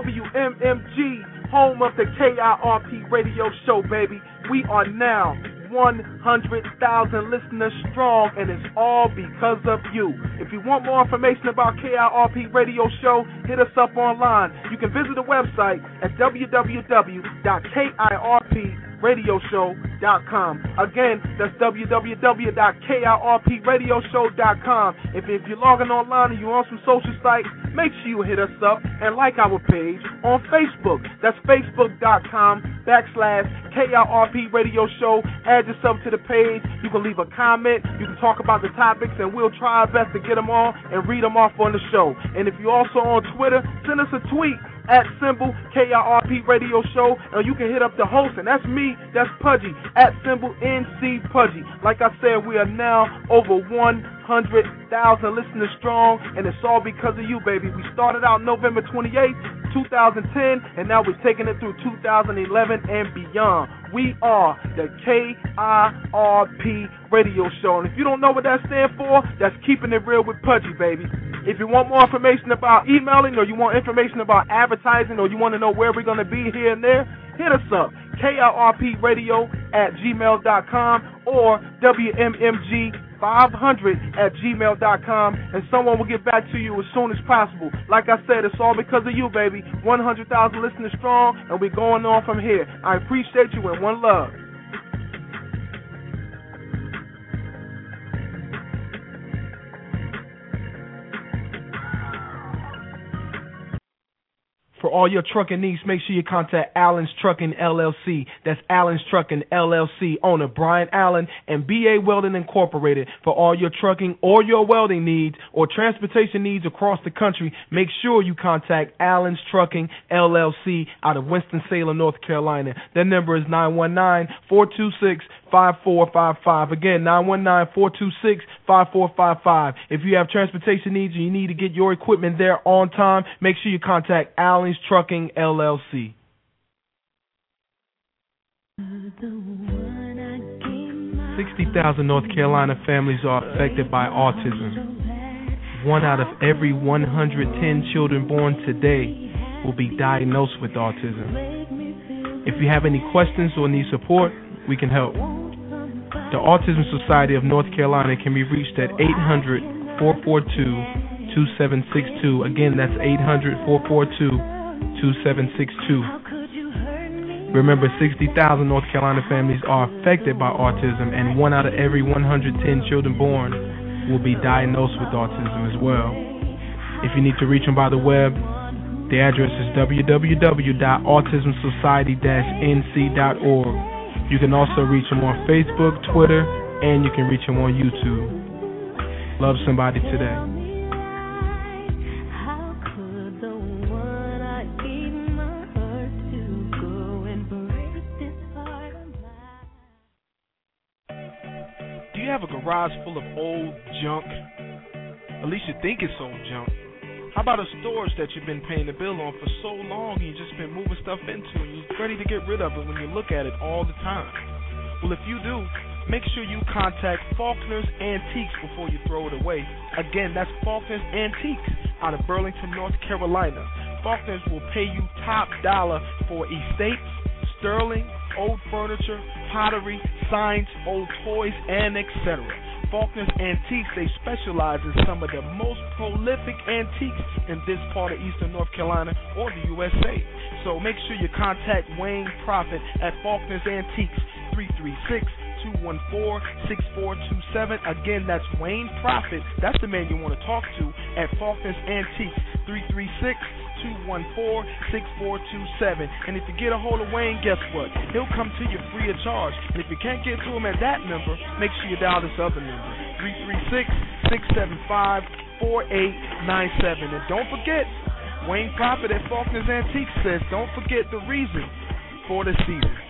WMMG, home of the KIRP radio show, baby. We are now 100,000 listeners strong, and it's all because of you. If you want more information about KIRP radio show, hit us up online. You can visit the website at www.kirpradioshow.com. Again, that's www.kirpradioshow.com. If, if you're logging online and you're on some social sites, make sure you hit us up and like our page on Facebook. That's facebook.com backslash KIRP Radio Show. Add yourself to the page. You can leave a comment. You can talk about the topics, and we'll try our best to get them all and read them off on the show. And if you're also on Twitter, send us a tweet at symbol KIRP Radio Show, and you can hit up the host, and that's me, that's Pudgy, at symbol NC Pudgy. Like I said, we are now over 100,000 listeners strong, and it's all because of you, baby. We started out November 28th. 2010, and now we're taking it through 2011 and beyond. We are the KIRP radio show. And if you don't know what that stands for, that's keeping it real with Pudgy, baby. If you want more information about emailing or you want information about advertising or you want to know where we're going to be here and there, hit us up. KIRP radio at gmail.com or WMMG500 at gmail.com and someone will get back to you as soon as possible. Like I said, it's all because of you, baby. 100,000 listeners strong and we're going on from here. I appreciate you and one love. For all your trucking needs, make sure you contact Allen's Trucking LLC. That's Allen's Trucking LLC, owner Brian Allen and BA Welding Incorporated. For all your trucking or your welding needs or transportation needs across the country, make sure you contact Allen's Trucking LLC out of Winston-Salem, North Carolina. Their number is 919 426 5455. Again, 919 426 5455. If you have transportation needs and you need to get your equipment there on time, make sure you contact Allen's Trucking LLC. Sixty thousand North Carolina families are affected by autism. One out of every 110 children born today will be diagnosed with autism. If you have any questions or need support, we can help. The Autism Society of North Carolina can be reached at 800 442 2762. Again, that's 800 442 2762. Remember, 60,000 North Carolina families are affected by autism, and one out of every 110 children born will be diagnosed with autism as well. If you need to reach them by the web, the address is www.autismsociety-nc.org. You can also reach them on Facebook, Twitter, and you can reach them on YouTube. Love somebody today. Do you have a garage full of old junk? At least you think it's old junk. How about a storage that you've been paying the bill on for so long and you've just been moving stuff into and you're ready to get rid of it when you look at it all the time? Well, if you do, make sure you contact Faulkner's Antiques before you throw it away. Again, that's Faulkner's Antiques out of Burlington, North Carolina. Faulkner's will pay you top dollar for estates, sterling, old furniture, pottery, signs, old toys, and etc. Faulkner's Antiques, they specialize in some of the most prolific antiques in this part of Eastern North Carolina or the USA. So make sure you contact Wayne Profit at Faulkner's Antiques, 336 214-6427. Again, that's Wayne Profit. That's the man you want to talk to at Faulkner's Antiques, 336-214-6427. And if you get a hold of Wayne, guess what? He'll come to you free of charge. And if you can't get to him at that number, make sure you dial this other number, 336-675-4897. And don't forget, Wayne Profit at Faulkner's Antiques says, don't forget the reason for the season.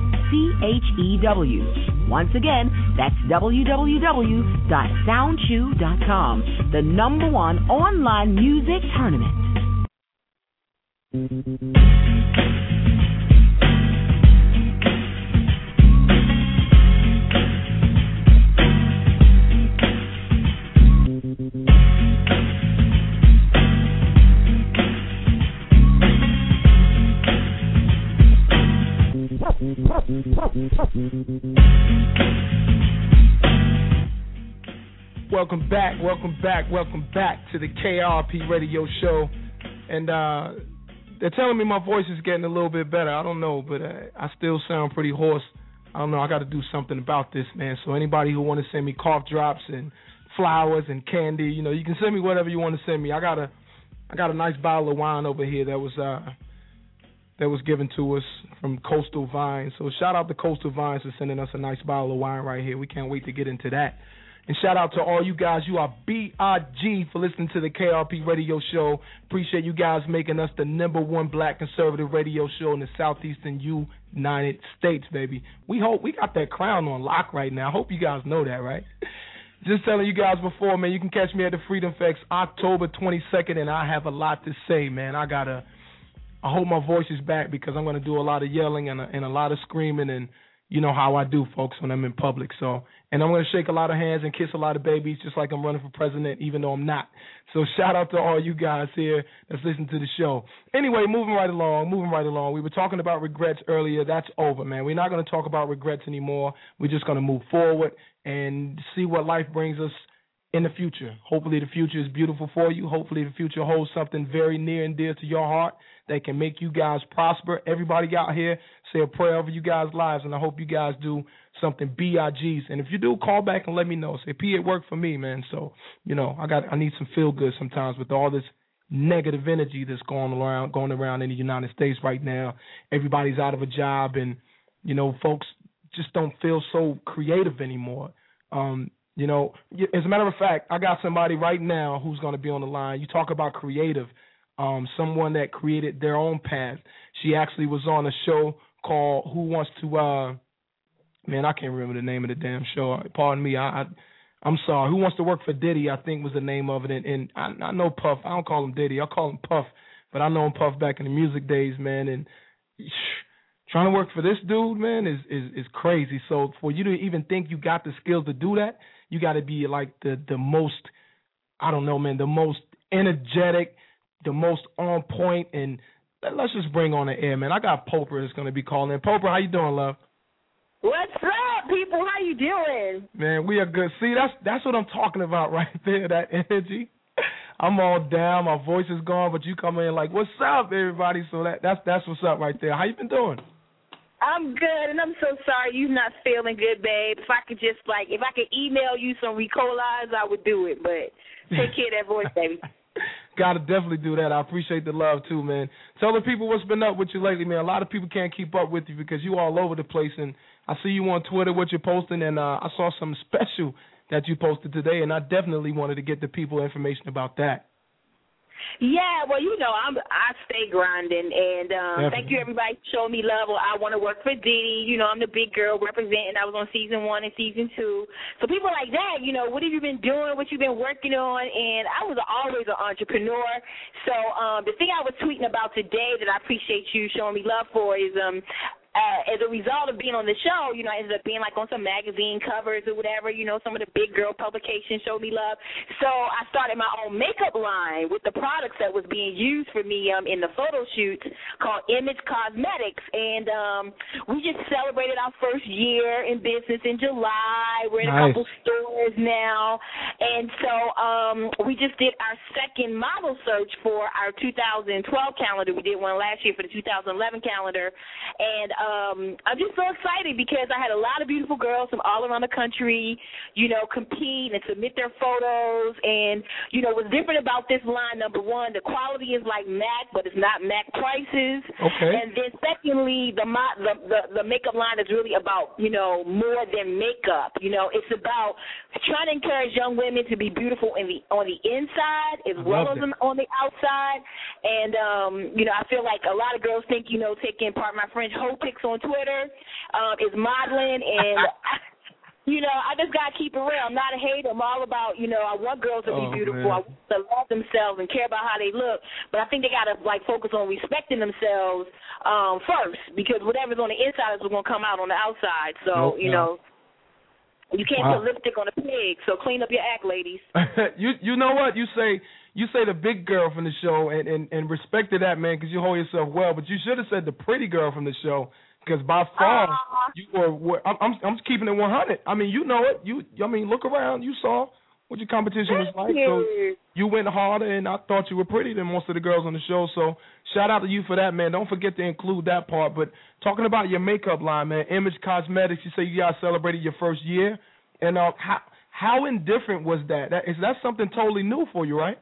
C H E W. Once again, that's www.soundchew.com, the number one online music tournament. Welcome back, welcome back, welcome back to the KIRP Radio Show. And uh, they're telling me my voice is getting a little bit better. I don't know, but uh, I still sound pretty hoarse. I don't know. I got to do something about this, man. So anybody who want to send me cough drops and flowers and candy, you know, you can send me whatever you want to send me. I got a, I got a nice bottle of wine over here that was uh, that was given to us from Coastal Vines. So shout out to Coastal Vines for sending us a nice bottle of wine right here. We can't wait to get into that. And shout out to all you guys. You are BRG for listening to the KIRP radio show. Appreciate you guys making us the number one black conservative radio show in the southeastern United States, baby. We hope we got that crown on lock right now. I hope you guys know that, right? Just telling you guys before, man, you can catch me at the Freedom Fest October 22nd, and I have a lot to say, man. I gotta, I hope my voice is back because I'm gonna do a lot of yelling and a, and a lot of screaming, and you know how I do, folks, when I'm in public. So, and I'm gonna shake a lot of hands and kiss a lot of babies, just like I'm running for president, even though I'm not. So, shout out to all you guys here that's listening to the show. Anyway, moving right along, moving right along. We were talking about regrets earlier. That's over, man. We're not gonna talk about regrets anymore. We're just gonna move forward and see what life brings us in the future. Hopefully, the future is beautiful for you. Hopefully, the future holds something very near and dear to your heart that can make you guys prosper. Everybody out here, say a prayer over you guys' lives, and I hope you guys do something BIGs. And if you do, call back and let me know. Say, P, it worked for me, man. So, you know, I got I need some feel good sometimes with all this negative energy that's going around going around in the United States right now. Everybody's out of a job and, you know, folks just don't feel so creative anymore. Um, you know, as a matter of fact, I got somebody right now who's going to be on the line. You talk about creative, um, someone that created their own path. She actually was on a show called Who Wants to uh man, I can't remember the name of the damn show. Pardon me. I, I I'm sorry. Who wants to work for Diddy? I think was the name of it. And, and I, I know Puff. I don't call him Diddy. I call him Puff. But I know him Puff back in the music days, man. And trying to work for this dude, man, is is is crazy. So for you to even think you got the skills to do that, you got to be like the the most, I don't know, man, the most energetic, the most on point, and let's just bring on the air, man. I got Poprah that's gonna be calling in. Poprah, how you doing, love? What's up, people? How you doing? Man, we are good. See, that's that's what I'm talking about right there. That energy. I'm all down. My voice is gone, but you come in like, "What's up, everybody?" So that that's that's what's up right there. How you been doing? I'm good, and I'm so sorry you're not feeling good, babe. If I could just like, if I could email you some Ricolas, I would do it. But take care of that voice, baby. Gotta definitely do that. I appreciate the love too, man. Tell the people what's been up with you lately, man. A lot of people can't keep up with you because you're all over the place, and I see you on Twitter what you're posting, and uh, I saw something special that you posted today, and I definitely wanted to get the people information about that. Yeah, well, you know, I'm I stay grinding, and um, thank you everybody for showing me love. Well, I want to work for Diddy. You know, I'm the big girl representing. I was on season one and season two. So people like that, you know, what have you been doing? What you been working on? And I was always an entrepreneur. So um, the thing I was tweeting about today that I appreciate you showing me love for is um, uh, as a result of being on the show, you know, I ended up being like on some magazine covers or whatever. You know, some of the big girl publications showed me love. So I started my own makeup line with the products that was being used for me um, in the photo shoots called Image Cosmetics, and um, we just celebrated our first year in business in July. We're in Nice. a couple stores now, and so um, we just did our second model search for our 2012 calendar. We did one last year for the 2011 calendar, and um, I'm just so excited because I had a lot of beautiful girls from all around the country, you know, compete and submit their photos. And you know, what's different about this line? Number one, the quality is like MAC, but it's not MAC prices. Okay. And then secondly, the mo- the the, the makeup line is really about you know more than makeup. You know, it's about trying to encourage young women to be beautiful in the on the inside as well as it. on the outside. And um, you know, I feel like a lot of girls think you know taking part my French hoe pics on Twitter um, is modeling and. You know, I just gotta keep it real. I'm not a hater. I'm all about, you know, I want girls to be Oh, beautiful. man. I want them to love themselves and care about how they look. But I think they gotta like focus on respecting themselves um first because whatever's on the inside is gonna come out on the outside. So, No you doubt. know, you can't Wow. put lipstick on a pig. So clean up your act, ladies. you you know what you say you say the big girl from the show and and, and respect to that man because you hold yourself well but you should have said the pretty girl from the show because by far Aw. you were. were I'm, I'm I'm keeping it 100. I mean, you know it. You I mean, look around. You saw what your competition was like. So you. you went harder, and I thought you were prettier than most of the girls on the show. So shout out to you for that, man. Don't forget to include that part. But talking about your makeup line, man, Image Cosmetics. You say you guys celebrated your first year, and uh, how how indifferent was that? That is that something totally new for you, right?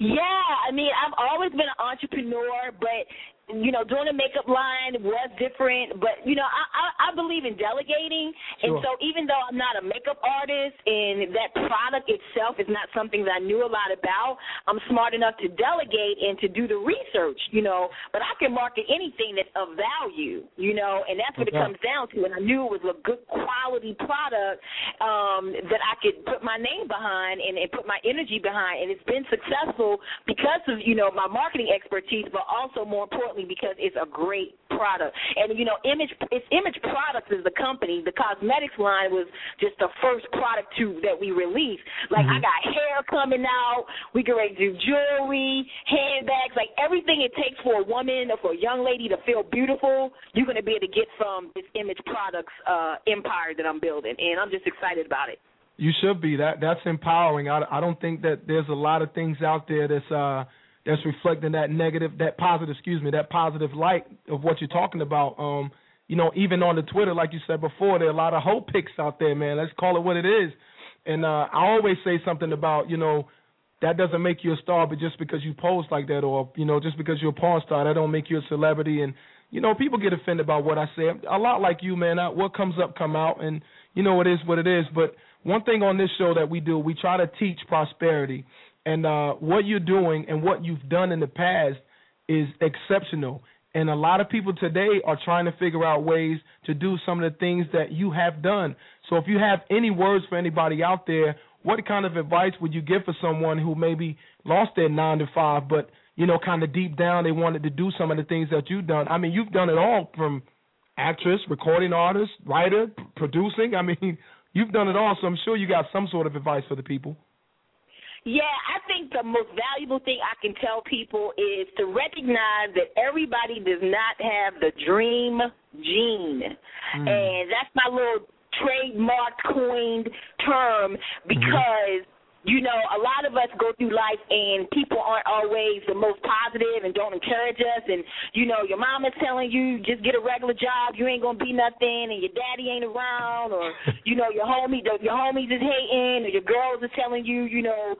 Yeah, I mean, I've always been an entrepreneur, but you know, doing a makeup line was different. But you know, I I, I believe in delegating, and so even though I'm not a makeup artist and that product itself is not something that I knew a lot about, I'm smart enough to delegate and to do the research. You know, but I can market anything that's of value. You know, and that's what it comes down to. And I knew it was a good quality product um, that I could put my name behind and, and put my energy behind, and it's been successful because of you know my marketing expertise, but also more importantly because it's a great product. And you know, image it's Image Products is the company. The cosmetics line was just the first product to that we released. Like I Mhm. got hair coming out. We can do jewelry, handbags, like everything it takes for a woman or for a young lady to feel beautiful. You're gonna be able to get from this Image Products uh, empire that I'm building, and I'm just excited about it. You should be. That that's empowering. I, I don't think that there's a lot of things out there that's uh that's reflecting that negative, that positive, excuse me, that positive light of what you're talking about. Um, you know, even on the Twitter, like you said before, there are a lot of hope pics out there, man. Let's call it what it is. And uh I always say something about, you know, that doesn't make you a star, but just because you post like that, or you know, just because you're a porn star, that don't make you a celebrity. And you know, people get offended about what I say. A lot like you, man. I, what comes up, come out, and you know, it is what it is. But one thing on this show that we do, we try to teach prosperity, and uh, what you're doing and what you've done in the past is exceptional. And a lot of people today are trying to figure out ways to do some of the things that you have done. So if you have any words for anybody out there, what kind of advice would you give for someone who maybe lost their nine to five, but you know, kind of deep down they wanted to do some of the things that you've done? I mean, you've done it all from actress, recording artist, writer, producing. I mean, you've done it all. So I'm sure you got some sort of advice for the people. Yeah, I think the most valuable thing I can tell people is to recognize that everybody does not have the dream gene. Mm. And that's my little trademark coined term because you know, a lot of us go through life and people aren't always the most positive and don't encourage us. And, you know, your mom is telling you just get a regular job, you ain't going to be nothing, and your daddy ain't around, or, you know, your homie, your homies is hating, or your girls are telling you, you know,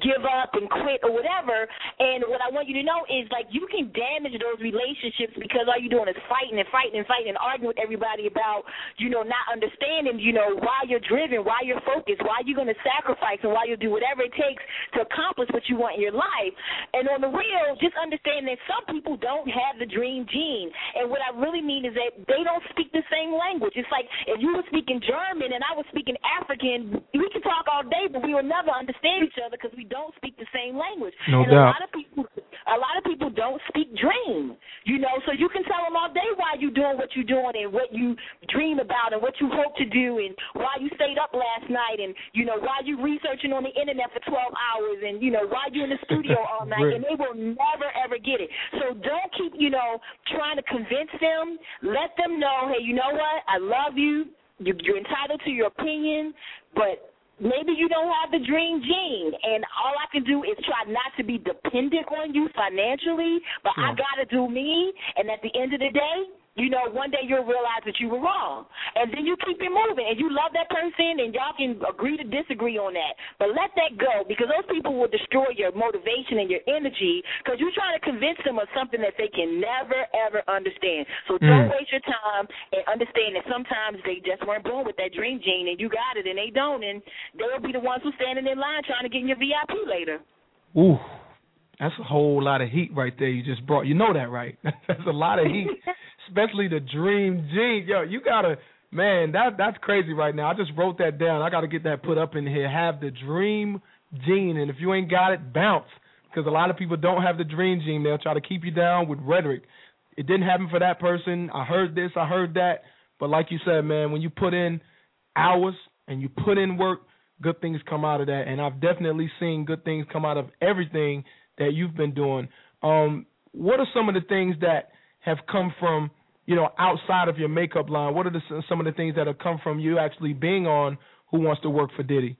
give up and quit or whatever. And what I want you to know is like you can damage those relationships because all you're doing is fighting and fighting and fighting and arguing with everybody about, you know, not understanding, you know, why you're driven, why you're focused, why you're gonna sacrifice and why you'll do whatever it takes to accomplish what you want in your life. And on the real, just understand that some people don't have the dream gene. And what I really mean is that they don't speak the same language. It's like if you were speaking German and I was speaking African, we could talk all day, but we will never understand each other because we don't speak the same language. No and doubt. a lot of people, a lot of people don't speak dream. You know, so you can tell them all day why you're doing what you're doing and what you dream about and what you hope to do and why you stayed up last night and you know why you researching on the internet for 12 hours and you know why you're in the studio all night and they will never ever get it. So don't keep you know trying to convince them. Let them know, hey, you know what? I love. You- You're entitled to your opinion, but maybe you don't have the dream gene and all I can do is try not to be dependent on you financially, but I gotta do me and at the end of the day, you know, one day you'll realize that you were wrong. And then you keep it moving and you love that person and y'all can agree to disagree on that. But let that go because those people will destroy your motivation and your energy because you're trying to convince them of something that they can never ever understand. So don't Mm. waste your time and understand that sometimes they just weren't born with that dream gene and you got it and they don't and they'll be the ones who's standing in line trying to get in your VIP later. Ooh, that's a whole lot of heat right there. You just brought. You know that, right? that's a lot of heat, especially the dream gene. Yo, you gotta, man. That that's crazy right now. I just wrote that down. I gotta get that put up in here. Have the dream gene, and if you ain't got it, bounce. Because a lot of people don't have the dream gene. They'll try to keep you down with rhetoric. It didn't happen for that person. I heard this. I heard that. But like you said, man, when you put in hours and you put in work, good things come out of that. And I've definitely seen good things come out of everything that you've been doing. Um, what are some of the things that have come from you know, outside of your makeup line? What are the, some of the things that have come from you actually being on Who Wants to Work for Diddy?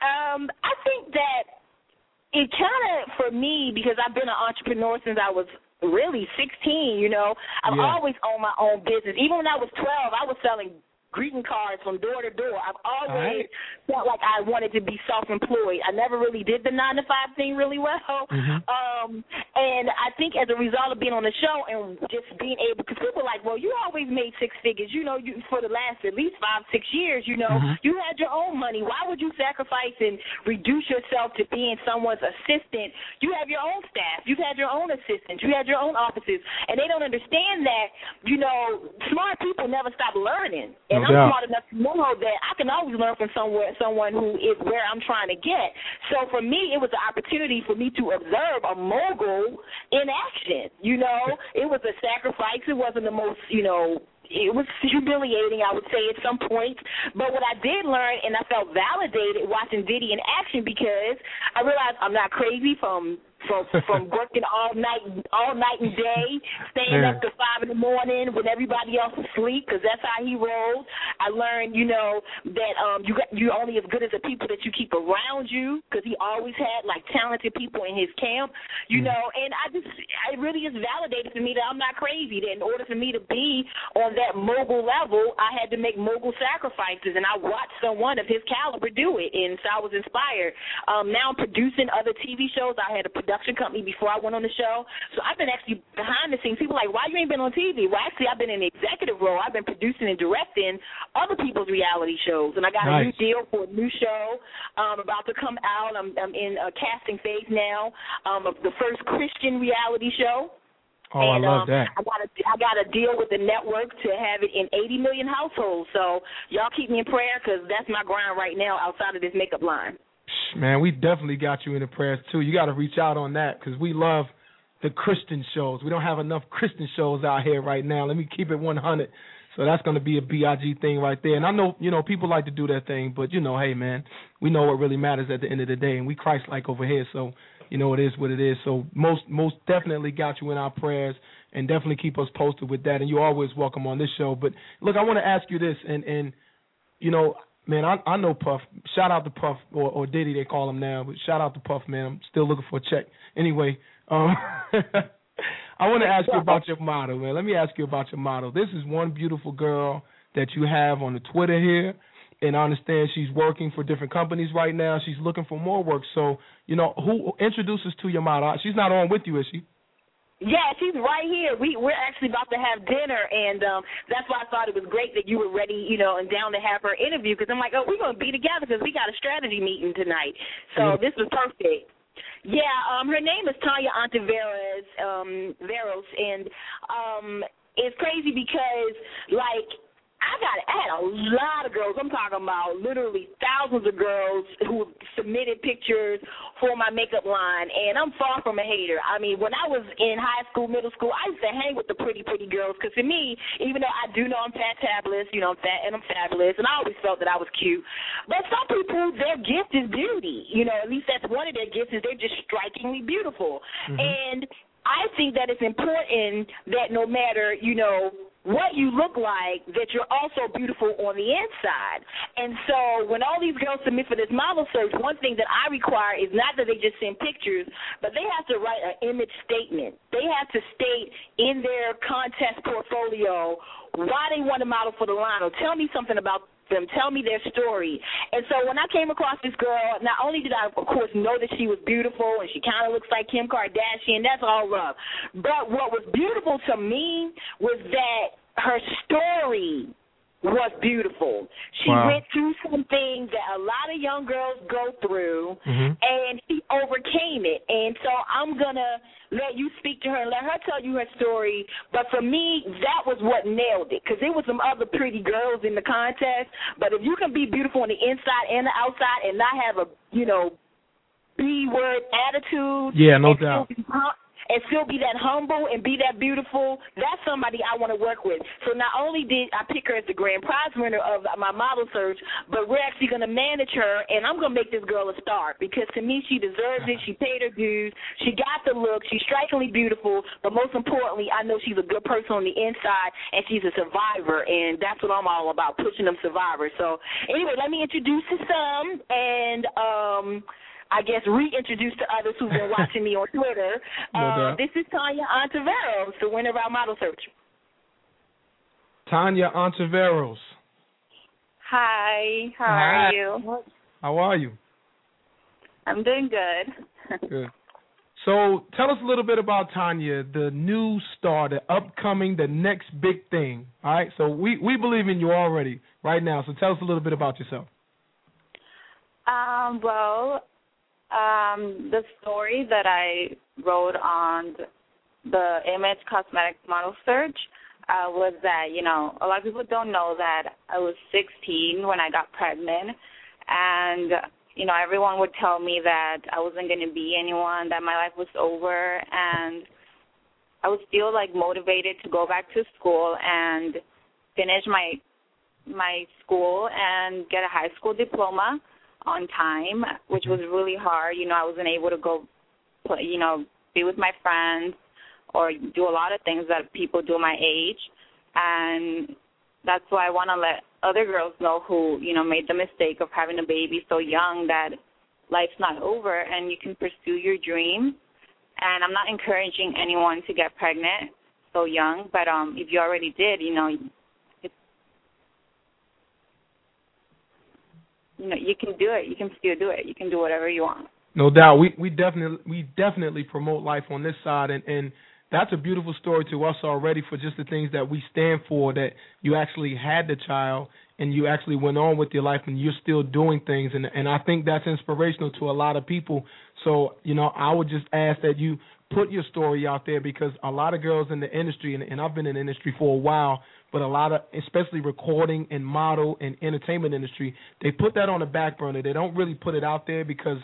Um, I think that it kind of for me because I've been an entrepreneur since I was really 16. You know, I've Yeah. always owned my own business. Even when I was 12, I was selling greeting cards from door to door. I've always felt like I wanted to be self-employed. I never really did the nine to five thing really well. Mhm. Um, and I think as a result of being on the show and just being able, because people are like, well, you always made six figures. You know, you for the last at least five, six years. You know, Mhm. you had your own money. Why would you sacrifice and reduce yourself to being someone's assistant? You have your own staff. You've had your own assistants. You had your own offices, and they don't understand that. You know, smart people never stop learning, and I'm doubt. smart enough to know that I can always learn from somewhere, someone who is where I'm trying to get. So for me, it was an opportunity for me to observe a mogul in action. You know, it was a sacrifice. It wasn't the most, you know, it was humiliating, I would say, at some points. But what I did learn, and I felt validated watching Diddy in action because I realized I'm not crazy from from from working all night, all night and day, staying Yeah. up to five in the morning when everybody else is asleep, because that's how he rolls. I learned, you know, that um you got you're only as good as the people that you keep around you, because he always had like talented people in his camp, you Mm. know. And I just, it really is validated to me that I'm not crazy. That in order for me to be on that mogul level, I had to make mogul sacrifices, and I watched someone of his caliber do it, and so I was inspired. Um, now I'm producing other TV shows. I had a production company before I went on the show, so I've been actually behind the scenes. People are like, why you ain't been on TV? Well, actually, I've been in the executive role. I've been producing and directing other people's reality shows, and I got a new deal for a new show um, about to come out. I'm, I'm in a casting phase now um, of the first Christian reality show. Oh, I love um, that. I got a I got a deal with the network to have it in 80 million households. So y'all keep me in prayer because that's my grind right now outside of this makeup line. Man, we definitely got you in the prayers too. You got to reach out on that because we love the Christian shows. We don't have enough Christian shows out here right now. Let me keep it 100. So that's going to be a big thing right there. And I know, you know, people like to do that thing, but you know, hey man, we know what really matters at the end of the day, and we Christ-like over here. So you know, it is what it is. So most most definitely got you in our prayers, and definitely keep us posted with that. And you're always welcome on this show. But look, I want to ask you this, and and you know, man, I I know Puff. Shout out to Puff or, or Diddy, they call him now. But shout out to Puff, man. I'm still looking for a check. Anyway, um, I want to ask you about your model, man. Let me ask you about your model. This is one beautiful girl that you have on the Twitter here, and I understand she's working for different companies right now. She's looking for more work. So, you know, who introduces to your model? She's not on with you, is she? Yeah, she's right here. We we're actually about to have dinner, and um that's why I thought it was great that you were ready, you know, and down to have her interview. Because I'm like, oh, we're gonna be together because we got a strategy meeting tonight. So this was perfect. Yeah, um, her name is Tanya Ontiveros, um, Veros, and um, it's crazy because like I got I had a lot of girls. I'm talking about literally thousands of girls who submitted pictures for my makeup line, and I'm far from a hater. I mean, when I was in high school, middle school, I used to hang with the pretty, pretty girls because to me, even though I do know I'm fantabulous, you know, I'm fat and I'm fabulous, and I always felt that I was cute. But some people, their gift is beauty. You know, at least that's one of their gifts is they're just strikingly beautiful, mm-hmm. and I think that it's important that no matter, you know, what you look like, that you're also beautiful on the inside. And so when all these girls submit for this model search, one thing that I require is not that they just send pictures, but they have to write an image statement. They have to state in their contest portfolio why they want to model for the line or tell me something about them, tell me their story. And so when I came across this girl, not only did I, of course, know that she was beautiful and she kind of looks like Kim Kardashian, that's all love. But what was beautiful to me was that her story was beautiful. She Wow. went through some things that a lot of young girls go through, Mhm. and she overcame it. And so I'm gonna let you speak to her and let her tell you her story. But for me, that was what nailed it because there was some other pretty girls in the contest. But if you can be beautiful on the inside and the outside and not have a you know B word attitude, Yeah, no doubt. be and still be that humble and be that beautiful, that's somebody I want to work with. So not only did I pick her as the grand prize winner of my model search, but we're actually going to manage her, and I'm going to make this girl a star because to me she deserves it. She paid her dues. She got the look. She's strikingly beautiful, but most importantly, I know she's a good person on the inside, and she's a survivor, and that's what I'm all about, pushing them survivors. So anyway, let me introduce to some, and um, I guess reintroduce to others who've been watching me on Twitter. No uh, this is Tanya Ontiveros, the winner of our model search. Tanya Ontiveros. Hi, how Hi. are you? How are you? I'm doing good. Good. So tell us a little bit about Tanya, the new star, the upcoming, the next big thing. All right. So we we believe in you already right now. So tell us a little bit about yourself. Um, well, um, the story that I wrote on the Image Cosmetics Model Search uh, was that, you know, a lot of people don't know that I was 16 when I got pregnant. And, you know, everyone would tell me that I wasn't going to be anyone, that my life was over. And I was still, like, motivated to go back to school and finish my my school and get a high school diploma on time, which was really hard. You know, I wasn't able to go, play, you know, be with my friends or do a lot of things that people do my age, and that's why I want to let other girls know who, you know, made the mistake of having a baby so young that life's not over and you can pursue your dreams. And I'm not encouraging anyone to get pregnant so young, but um if you already did, you know, you know, you can do it. You can still do it. You can do whatever you want. No doubt. We we definitely we definitely promote life on this side and and that's a beautiful story to us already for just the things that we stand for that you actually had the child and you actually went on with your life and you're still doing things and and I think that's inspirational to a lot of people. So, you know, I would just ask that you put your story out there because a lot of girls in the industry and, and I've been in the industry for a while, but a lot of especially recording and model and entertainment industry, they put that on the back burner. They don't really put it out there because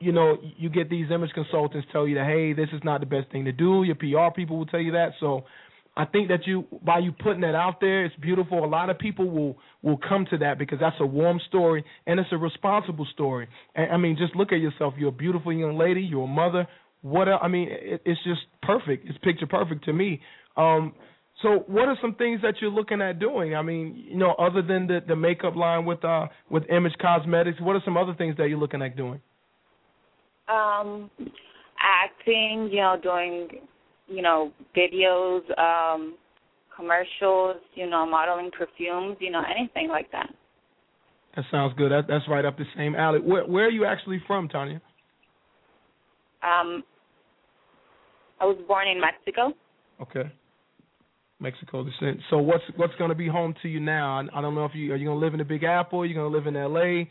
you know, you get these image consultants tell you that hey, this is not the best thing to do. Your PR people will tell you that. So I think that you by you putting that out there, it's beautiful. A lot of people will will come to that because that's a warm story and it's a responsible story. And, I mean, just look at yourself. You're a beautiful young lady. You're a mother. What I mean, it, it's just perfect. It's picture perfect to me. Um, so, what are some things that you're looking at doing? I mean, you know, other than the the makeup line with uh with Image Cosmetics, what are some other things that you're looking at doing? Um, acting, you know, doing, you know, videos, um, commercials, you know, modeling perfumes, you know, anything like that. That sounds good. That, that's right up the same alley. Where where are you actually from, Tanya? Um, I was born in Mexico. Okay. Mexico descent. So what's what's going to be home to you now? I, I don't know if you are you going to live in the Big Apple. Are you going to live in L.A.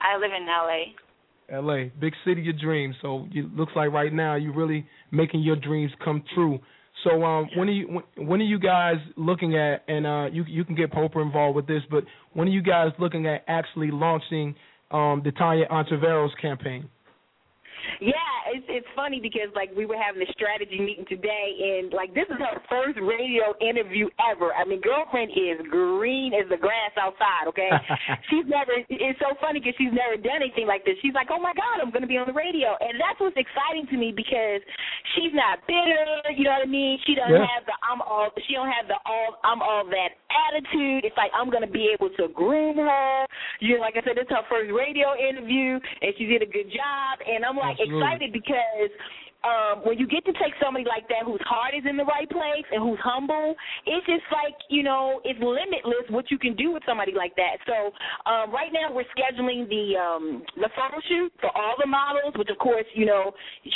I live in LA. LA, big city of dreams. So it looks like right now you're really making your dreams come true. So um, when are you when, when are you guys looking at and uh, you you can get Poprah involved with this, but when are you guys looking at actually launching um, the Tanya Ontiveros campaign? Yeah, it's it's funny because like we were having a strategy meeting today, and like this is her first radio interview ever. I mean, girlfriend is green as the grass outside. Okay, she's never. It's so funny because she's never done anything like this. She's like, oh my god, I'm going to be on the radio, and that's what's exciting to me because she's not bitter. You know what I mean? She doesn't Yeah. have the I'm all. She don't have the all. I'm all that attitude. It's like I'm going to be able to groom her. You know, like I said, it's her first radio interview, and she did a good job. And I'm like Absolutely. excited because um, when you get to take somebody like that whose heart is in the right place and who's humble, it's just like, you know, it's limitless what you can do with somebody like that. So um, right now we're scheduling the um, the photo shoot for all the models, which of course, you know,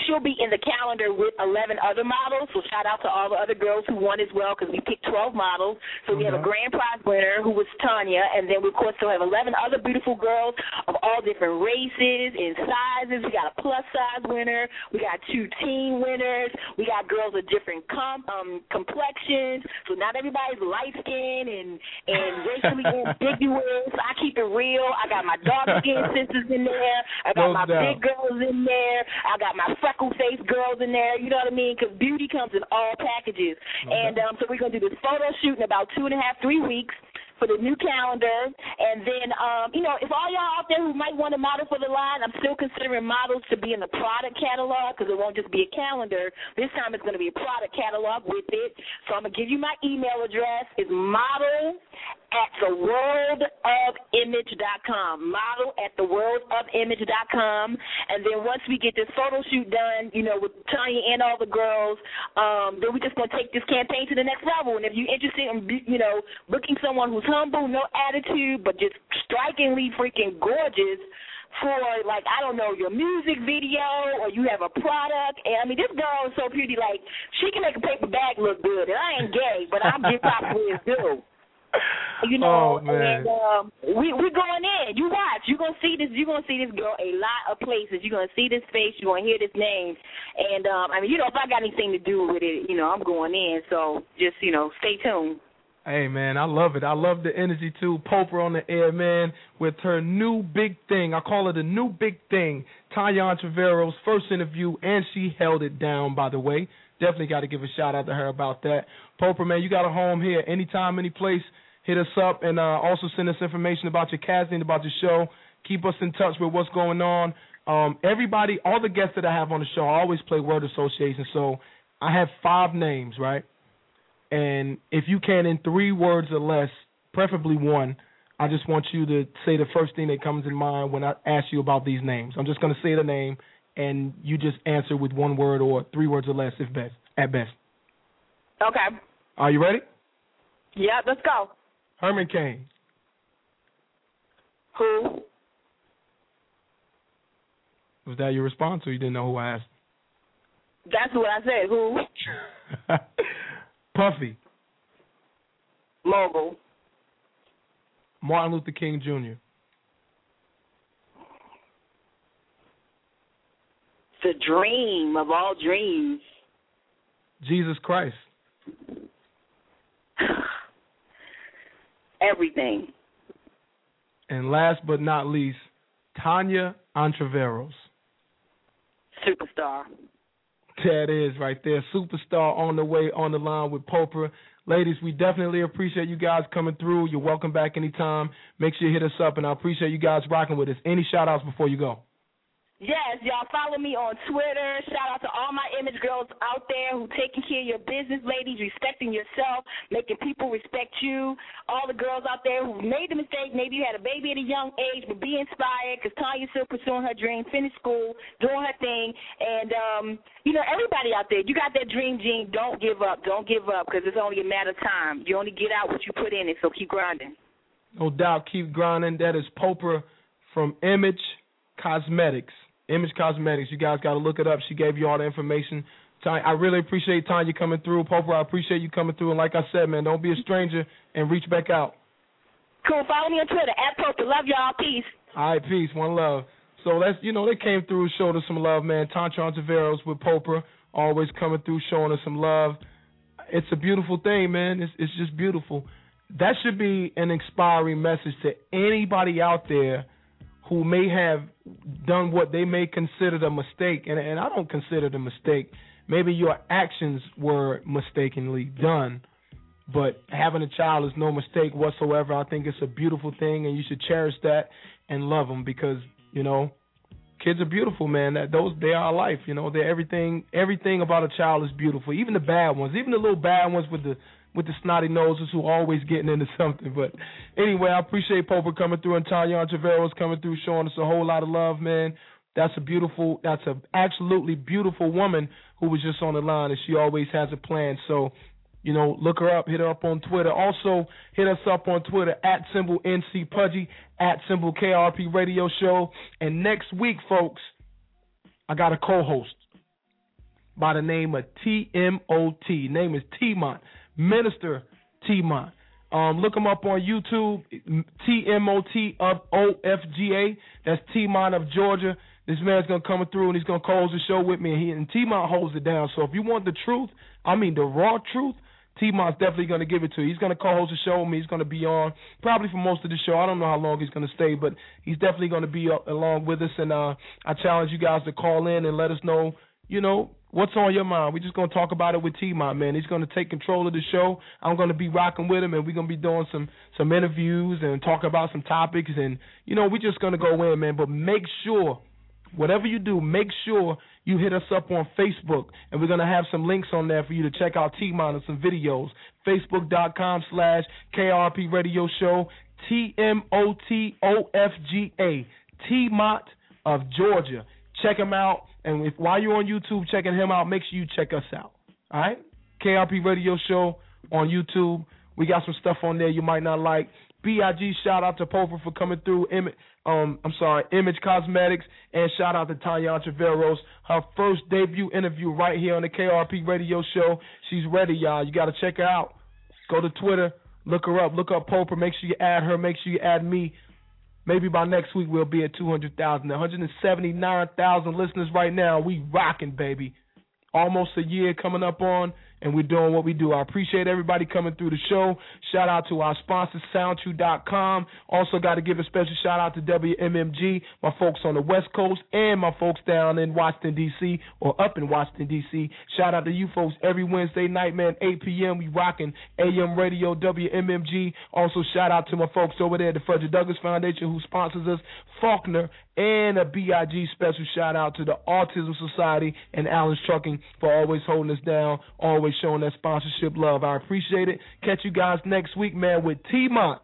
she'll be in the calendar with 11 other models. So shout out to all the other girls who won as well because we picked 12 models. So we have a Mhm. grand prize winner who was Tanya, and then we of course still have 11 other beautiful girls of all different races and sizes. We got a plus size winner. We got two teen winners. We got girls of different com- um, complexions. So not everybody's light skinned and and racially ambiguous. I keep it real. I got my dark skinned sisters in there. I got No my doubt. big girls in there. I got my freckle faced girls in there. You know what I mean? Because beauty comes in all packages. and um, so we're gonna do this photo shoot in about two and a half, three weeks for the new calendar. And then, um, you know, if all y'all out there who might want to model for the line, I'm still considering models to be in the product catalog because it won't just be a calendar. This time it's going to be a product catalog with it. So I'm going to give you my email address. It's model at the worldofimage.com. Model at the worldofimage.com. And then once we get this photo shoot done, you know, with Tanya and all the girls, um, then we're just going to take this campaign to the next level. And if you're interested in, you know, booking someone who's humble, no attitude, but just strikingly freaking gorgeous for like I don't know your music video or you have a product and I mean this girl is so pretty like she can make a paper bag look good and I ain't gay but I'm give props it's due. You know, Oh, and um, we we going in. You watch. You gonna see this. You gonna see this girl a lot of places. You are gonna see this face. You are gonna hear this name. And um, I mean, you know, if I got anything to do with it, you know, I'm going in. So just you know, stay tuned. Hey man, I love it. I love the energy too. Poprah on the air, man, with her new big thing. I call it a new big thing. Tanya Entrevero's first interview, and she held it down. By the way, definitely got to give a shout out to her about that. Poprah, man, you got a home here, anytime, any place. Hit us up and uh, also send us information about your casting, about your show. Keep us in touch with what's going on. Um, everybody, all the guests that I have on the show, I always play word association. So I have five names, right? And if you can, in three words or less, preferably one, I just want you to say the first thing that comes in mind when I ask you about these names. I'm just going to say the name, and you just answer with one word or three words or less, if best, at best. Okay. Are you ready? Yeah, let's go. Herman Cain, Who? was that your response, or you didn't know who I asked? That's what I said. Who? Puffy, Mogul. Martin Luther King Jr., The dream of all dreams. Jesus Christ, Everything. and last but not least, Tanya Ontiveros. Superstar. That is right there. Superstar on the way on the line with Poprah. Ladies, we definitely appreciate you guys coming through. You're welcome back anytime. Make sure you hit us up, and I appreciate you guys rocking with us. Any shout outs before you go? Yes, y'all follow me on Twitter. Shout out to all my image girls out there who taking care of your business, ladies, respecting yourself, making people respect you. All the girls out there who made the mistake, maybe you had a baby at a young age, but be inspired because Tanya's still pursuing her dream, finish school, doing her thing. And, um, you know, everybody out there, you got that dream gene. Don't give up. Don't give up because it's only a matter of time. You only get out what you put in it, so keep grinding. No doubt, keep grinding. That is Poprah from Image Cosmetics. Image Cosmetics. You guys got to look it up. She gave you all the information. Tanya, I really appreciate Tanya coming through. Poprah, I appreciate you coming through. And like I said, man, don't be a stranger and reach back out. Cool. Follow me on Twitter at Poprah. Love y'all. Peace. All right, peace, one love. So let's, you know, they came through, showed us some love, man. Tanya Ontiveros with Poprah, always coming through, showing us some love. It's a beautiful thing, man. It's it's just beautiful. That should be an inspiring message to anybody out there who may have done what they may consider a mistake, and and I don't consider it a mistake. Maybe your actions were mistakenly done, but having a child is no mistake whatsoever. I think it's a beautiful thing, and you should cherish that and love them because you know kids are beautiful, man. That those they are life. You know, they're everything. Everything about a child is beautiful. Even the bad ones, even the little bad ones with the with the snotty noses who are always getting into something. But anyway, I appreciate Poprah coming through and Tanya Trevero's coming through, showing us a whole lot of love, man. That's a beautiful, that's a absolutely beautiful woman who was just on the line, and she always has a plan. So, you know, look her up, hit her up on Twitter. Also, hit us up on Twitter at symbol NC Pudgy, at symbol KIRP Radio Show. And next week, folks, I got a co-host by the name of TMOT. Name is T-Mont. Minister T-Mont. Um, look him up on YouTube, TMOT of OFGA. That's T-Mont of Georgia. This man's gonna come through and he's gonna close the show with me, and he and T Mont holds it down. So if you want the truth, I mean the raw truth, T Mont's definitely gonna give it to you. He's gonna co-host the show with me. He's gonna be on probably for most of the show. I don't know how long he's gonna stay, but he's definitely gonna be up, along with us. And uh, I challenge you guys to call in and let us know, you know, what's on your mind. We're just gonna talk about it with T Mont, man. He's gonna take control of the show. I'm gonna be rocking with him, and we're gonna be doing some some interviews and talk about some topics. And you know, we're just gonna go in, man. But make sure whatever you do, make sure you hit us up on Facebook, and we're gonna have some links on there for you to check out T Mont and some videos. Facebook.com slash KIRP Radio Show, T M O T O F G A, T Mont of Georgia. Check him out, and if while you're on YouTube checking him out, make sure you check us out. All right, KIRP Radio Show on YouTube. We got some stuff on there you might not like. Big shout out to Poprah for coming through. Im- um, I'm sorry, Image Cosmetics, and shout out to Tanya Treveros. Her first debut interview right here on the KIRP Radio Show. She's ready, y'all. You got to check her out. Go to Twitter, look her up, look up Poprah. Make sure you add her. Make sure you add me. Maybe by next week we'll be at 200,000, 179,000 listeners right now. We rocking, baby. Almost a year coming up on, and we're doing what we do. I appreciate everybody coming through the show. Shout out to our sponsor, SoundChew.com. Also, got to give a special shout out to WMMG, my folks on the West Coast, and my folks down in Washington, D.C., or up in Washington, D.C. Shout out to you folks every Wednesday night, man, 8 p.m. We rocking AM Radio, WMMG. Also, shout out to my folks over there at the Frederick Douglass Foundation who sponsors us, Faulkner, and a BIG special shout out to the Autism Society and Allen's Trucking for always holding us down, always showing that sponsorship love. I appreciate it. Catch you guys next week, man, with T Mont.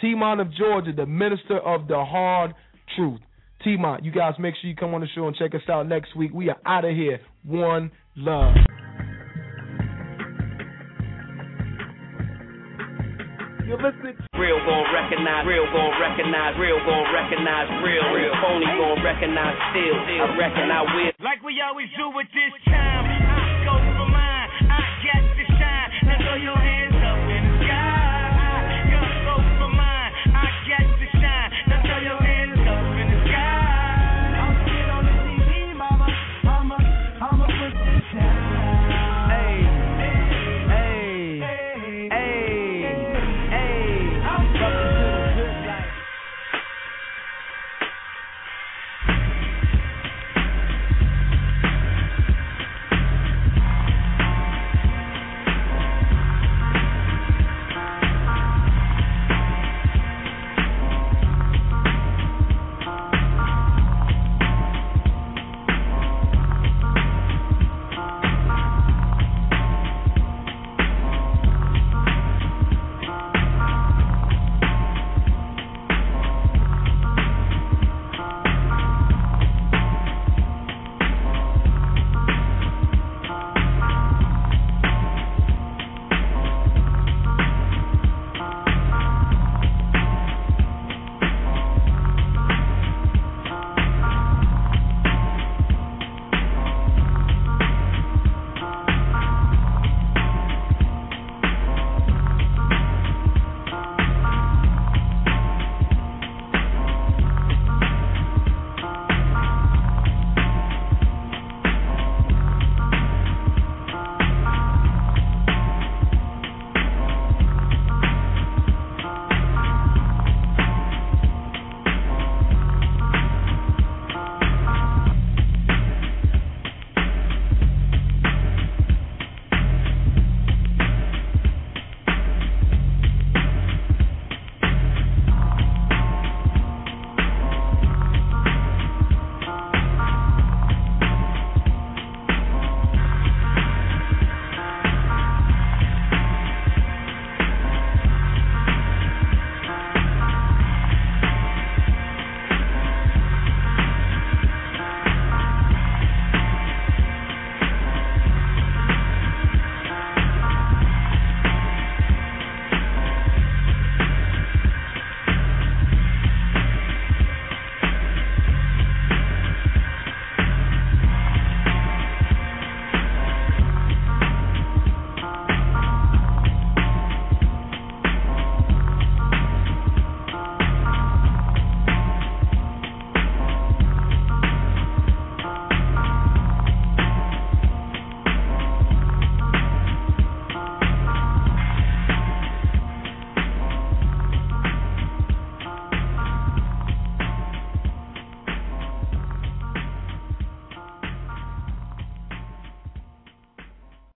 T Mont of Georgia, the minister of the hard truth. T Mont, you guys make sure you come on the show and check us out next week. We are out of here. One love. You're listening Real gon' recognize, real gon' recognize, real gon' recognize, real, real phony gon' recognize still. I reckon I will. Like we always do with this time, I go for mine. I got to shine. Now throw your hands